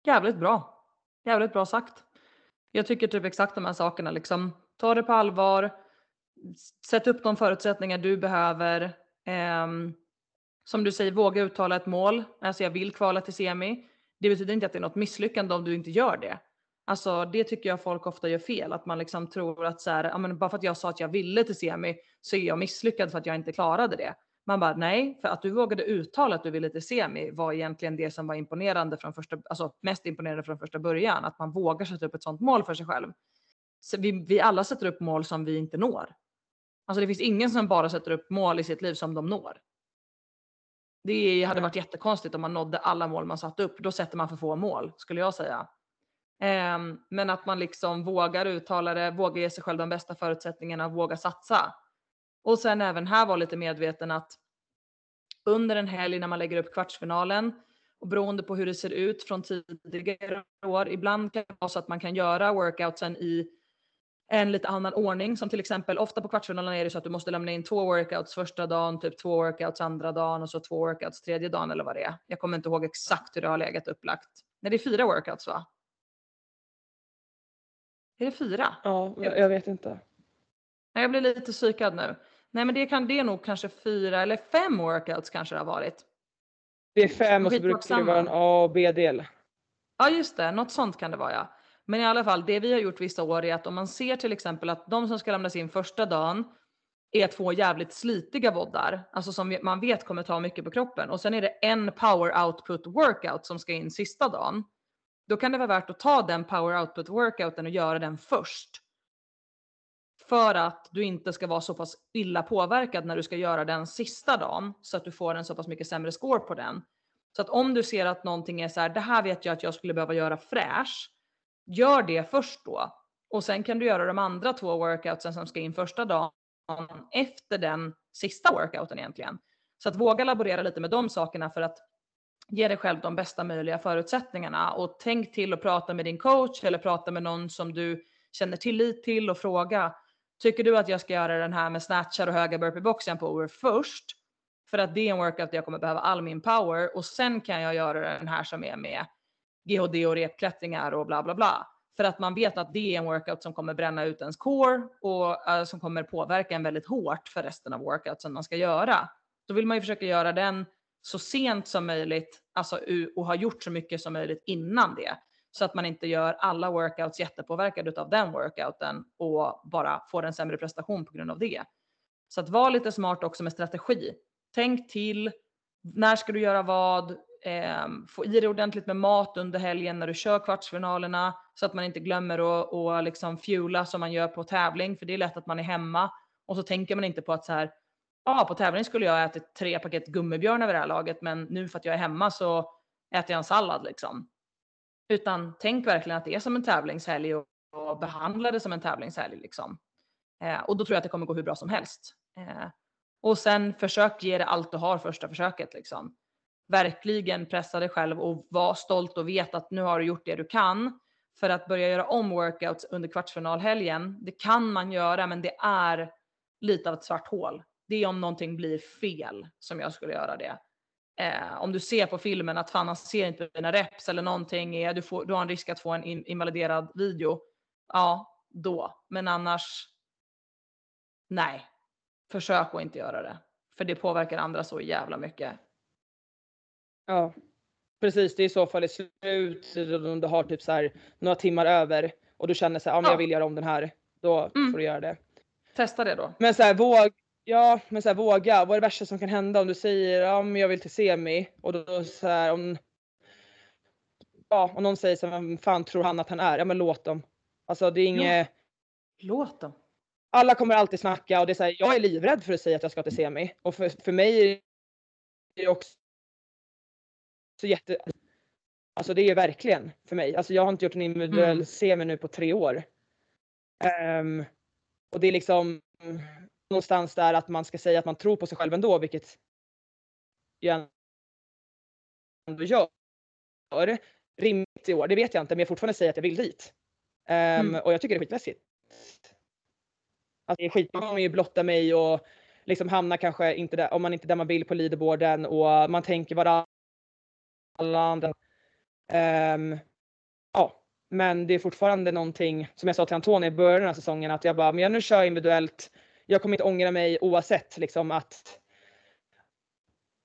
Jävligt bra. Jävligt bra sagt. Jag tycker typ exakt de här sakerna liksom. Ta det på allvar. sätt upp de förutsättningar du behöver. Ehm, som du säger, våga uttala ett mål. Alltså jag vill kvala till semi. Det betyder inte att det är något misslyckande om du inte gör det. Alltså det tycker jag folk ofta gör fel, att man liksom tror att så här, ja, men bara för att jag sa att jag ville till semi så är jag misslyckad för att jag inte klarade det. Man bara nej, för att du vågade uttala att du ville till semi var egentligen det som var imponerande från första, alltså mest imponerande från första början, att man vågar sätta upp ett sånt mål för sig själv. Så vi, vi alla sätter upp mål som vi inte når. Alltså det finns ingen som bara sätter upp mål i sitt liv som de når. Det hade varit jättekonstigt om man nådde alla mål man satte upp. Då sätter man för få mål skulle jag säga. Um, men att man liksom vågar uttala det, vågar ge sig själv de bästa förutsättningarna, våga satsa. Och sen även här vara lite medveten att under en helg när man lägger upp kvartsfinalen och beroende på hur det ser ut från tidigare år, ibland kan det vara så att man kan göra workoutsen i en lite annan ordning som till exempel ofta på kvartsfinalen är det så att du måste lämna in två workouts första dagen, typ två workouts andra dagen och så två workouts tredje dagen eller vad det är. Jag kommer inte ihåg exakt hur det har legat upplagt. Nej, det är fyra workouts va? Är det fyra? Ja, jag, jag vet inte. Jag blir lite psykad nu. Nej men det, kan, det är nog kanske fyra eller fem workouts kanske det har varit. Det är fem och så brukar det vara en A och B-del. Ja just det, något sånt kan det vara ja. Men i alla fall, det vi har gjort vissa år är att om man ser till exempel att de som ska lämnas in första dagen är två jävligt slitiga voddar, alltså som man vet kommer ta mycket på kroppen och sen är det en power output workout som ska in sista dagen. Då kan det vara värt att ta den power output workouten och göra den först. För att du inte ska vara så pass illa påverkad när du ska göra den sista dagen så att du får en så pass mycket sämre score på den. Så att om du ser att någonting är så här, det här vet jag att jag skulle behöva göra fräsch Gör det först då och sen kan du göra de andra två workoutsen som ska in första dagen efter den sista workouten egentligen. Så att våga laborera lite med de sakerna för att ge dig själv de bästa möjliga förutsättningarna och tänk till att prata med din coach eller prata med någon som du känner tillit till och fråga. Tycker du att jag ska göra den här med snatchar och höga burpee boxen på först? För att det är en workout där jag kommer behöva all min power och sen kan jag göra den här som är med GHD och repklättringar och bla bla bla. För att man vet att det är en workout som kommer bränna ut ens core och äh, som kommer påverka en väldigt hårt för resten av workoutsen man ska göra. Då vill man ju försöka göra den så sent som möjligt alltså, och ha gjort så mycket som möjligt innan det. Så att man inte gör alla workouts jättepåverkade av den workouten och bara får en sämre prestation på grund av det. Så att vara lite smart också med strategi. Tänk till. När ska du göra vad? Eh, få i dig ordentligt med mat under helgen när du kör kvartsfinalerna så att man inte glömmer att och liksom fuela som man gör på tävling för det är lätt att man är hemma och så tänker man inte på att så här ja, på tävling skulle jag ätit tre paket gummibjörn över det här laget men nu för att jag är hemma så äter jag en sallad liksom. Utan tänk verkligen att det är som en tävlingshelg och, och behandla det som en tävlingshelg liksom. Eh, och då tror jag att det kommer gå hur bra som helst. Eh, och sen försök ge det allt du har första försöket liksom verkligen pressa dig själv och vara stolt och veta att nu har du gjort det du kan. För att börja göra om workouts under kvartsfinalhelgen, det kan man göra men det är lite av ett svart hål. Det är om någonting blir fel som jag skulle göra det. Eh, om du ser på filmen att fan han ser inte dina reps eller någonting, är, du, får, du har en risk att få en in, invaliderad video. Ja, då. Men annars, nej. Försök att inte göra det. För det påverkar andra så jävla mycket. Ja, precis. Det är i så fall i slut om du har typ så här några timmar över och du känner så här, ja, men jag vill göra om den här. Då mm. får du göra det. Testa det då. Men så här, våg, ja, men så här, våga. Vad är det värsta som kan hända om du säger ja, men jag vill till semi och då så här om. Ja, och någon säger så här, vem fan tror han att han är? Ja, men låt dem. Alltså det är inget. Låt dem. Alla kommer alltid snacka och det är så här, jag är livrädd för att säga att jag ska till semi och för, för mig är det också så jätte... Alltså det är verkligen för mig. Alltså jag har inte gjort en individuell mm. semi nu på tre år. Um, och det är liksom någonstans där att man ska säga att man tror på sig själv ändå, vilket jag ändå gör. Rimligt i år, det vet jag inte, men jag fortfarande säger att jag vill dit. Um, mm. Och jag tycker det är skitläskigt. Alltså det är skit, man kommer ju blotta mig och liksom hamna kanske inte där, om man inte där man vill på leaderboarden och man tänker vara alla andra. Um, ja, men det är fortfarande någonting som jag sa till Antonija i början av säsongen att jag bara, men jag nu kör individuellt. jag kommer inte ångra mig oavsett liksom att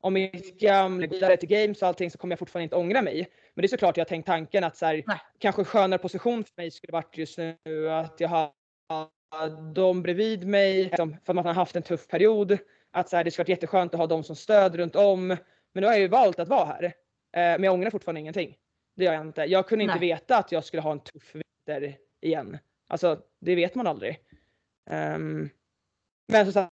om mitt gamla vidare till games och allting så kommer jag fortfarande inte ångra mig. Men det är såklart jag tänkt tanken att så här, kanske skönare position för mig skulle varit just nu att jag har dem bredvid mig liksom, för att man har haft en tuff period. Att så här, det skulle varit jätteskönt att ha dem som stöd runt om. Men nu har jag ju valt att vara här. Eh, men jag ångrar fortfarande ingenting. Det gör jag inte. Jag kunde inte Nej. veta att jag skulle ha en tuff vinter igen. Alltså det vet man aldrig. Um, men så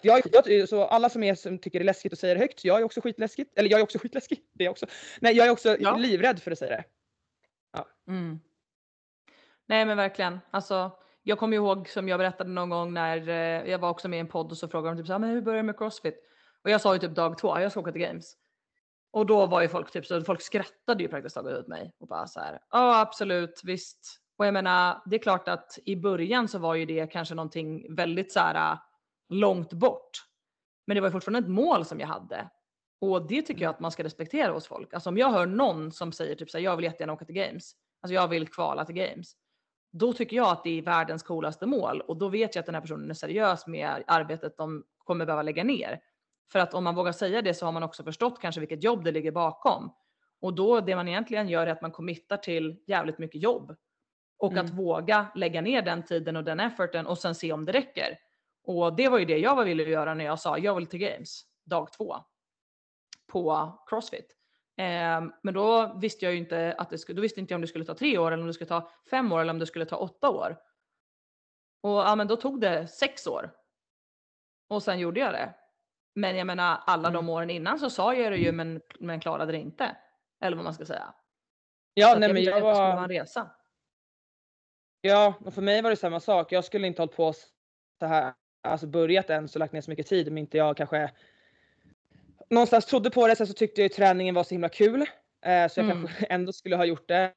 jag, jag, så alla som, är, som tycker det är läskigt att säga det högt, jag är också skitläskigt. Eller jag är också skitläskig. Det är också. Nej, jag är också ja. livrädd för att säga det. Ja. Mm. Nej men verkligen. Alltså, jag kommer ihåg som jag berättade någon gång när eh, jag var också med i en podd och så frågade de typ så här, men hur börjar du med crossfit? Och jag sa ju typ dag två, jag ska åka till games. Och då var ju folk typ så, folk skrattade ju praktiskt taget ut mig och bara så här, ja absolut, visst. Och jag menar, det är klart att i början så var ju det kanske någonting väldigt så här långt bort. Men det var fortfarande ett mål som jag hade. Och det tycker jag att man ska respektera hos folk. Alltså om jag hör någon som säger typ så här, jag vill jättegärna åka till games. Alltså jag vill kvala till games. Då tycker jag att det är världens coolaste mål och då vet jag att den här personen är seriös med arbetet de kommer behöva lägga ner. För att om man vågar säga det så har man också förstått kanske vilket jobb det ligger bakom. Och då det man egentligen gör är att man committar till jävligt mycket jobb. Och mm. att våga lägga ner den tiden och den efforten och sen se om det räcker. Och det var ju det jag var villig att göra när jag sa jag vill till games dag två på crossfit. Eh, men då visste jag ju inte att det skulle, då visste inte jag om det skulle ta tre år eller om det skulle ta fem år eller om det skulle ta åtta år. Och ja, men då tog det sex år. Och sen gjorde jag det. Men jag menar alla de mm. åren innan så sa jag det ju men, men klarade det inte. Eller vad man ska säga. Ja, så nej, men jag var... en resa. Ja, och för mig var det samma sak. Jag skulle inte hållit på så här, alltså börjat ens och lagt ner så mycket tid om inte jag kanske någonstans trodde på det. Sen så tyckte jag ju träningen var så himla kul. Eh, så jag mm. kanske ändå skulle ha gjort det.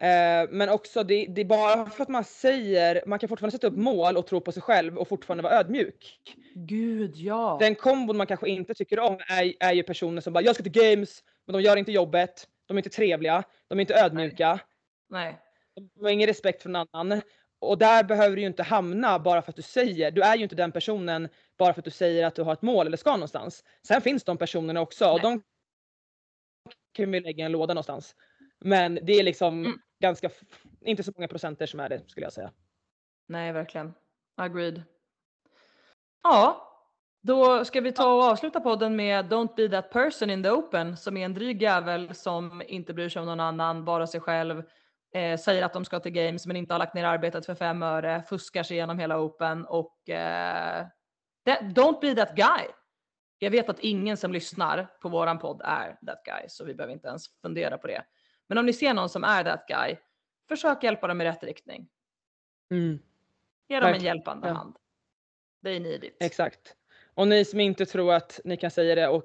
Eh, men också det, det, är bara för att man säger, man kan fortfarande sätta upp mål och tro på sig själv och fortfarande vara ödmjuk. Gud ja. Den kombon man kanske inte tycker om är, är ju personer som bara jag ska till games men de gör inte jobbet, de är inte trevliga, de är inte ödmjuka. Nej. De har ingen respekt för någon annan. Och där behöver du ju inte hamna bara för att du säger. Du är ju inte den personen bara för att du säger att du har ett mål eller ska någonstans. Sen finns de personerna också Nej. och de kan vi lägga i en låda någonstans. Men det är liksom mm. Ganska, inte så många procenter som är det skulle jag säga. Nej, verkligen. Agreed. Ja, då ska vi ta och avsluta podden med Don't be that person in the open som är en dryg jävel som inte bryr sig om någon annan, bara sig själv, eh, säger att de ska till games men inte har lagt ner arbetet för fem öre, fuskar sig igenom hela open och eh, that, don't be that guy. Jag vet att ingen som lyssnar på våran podd är that guy så vi behöver inte ens fundera på det. Men om ni ser någon som är that guy, försök hjälpa dem i rätt riktning. Mm. Ge dem en hjälpande ja. hand. They need it. Exakt. Och ni som inte tror att ni kan säga det och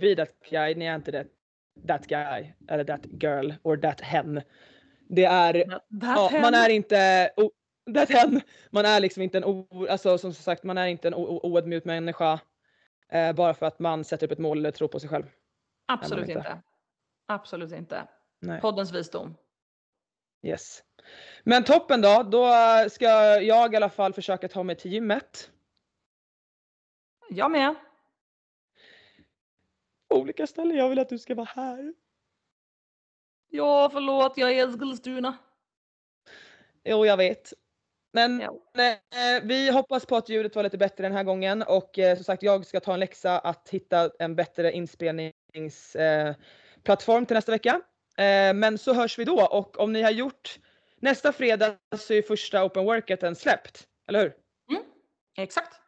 be that guy, ni är inte det. That guy eller that girl or that hen. Det är, that, ja, man är inte, oh, that hen, man är liksom inte en, o, alltså som sagt man är inte en oödmjuk människa eh, bara för att man sätter upp ett mål eller tror på sig själv. Absolut inte. inte. Absolut inte. Nej. Poddens visdom. Yes. Men toppen då, då ska jag i alla fall försöka ta mig till gymmet. Jag med. Olika ställen, jag vill att du ska vara här. Ja, förlåt, jag är Eskilstuna. Jo, jag vet. Men eh, vi hoppas på att ljudet var lite bättre den här gången och eh, som sagt, jag ska ta en läxa att hitta en bättre inspelningsplattform eh, till nästa vecka. Eh, men så hörs vi då och om ni har gjort nästa fredag så är första open workouten släppt, eller hur? Mm, exakt.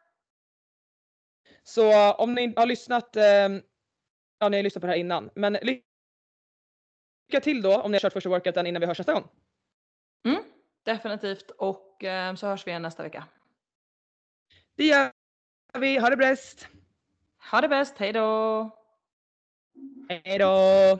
Så om ni har lyssnat, eh, ja ni har lyssnat på det här innan, men lycka till då om ni har kört första workouten innan vi hörs nästa gång. Mm, definitivt och eh, så hörs vi igen nästa vecka. Det gör vi. Ha det bäst! Ha det bäst, hejdå! Hejdå!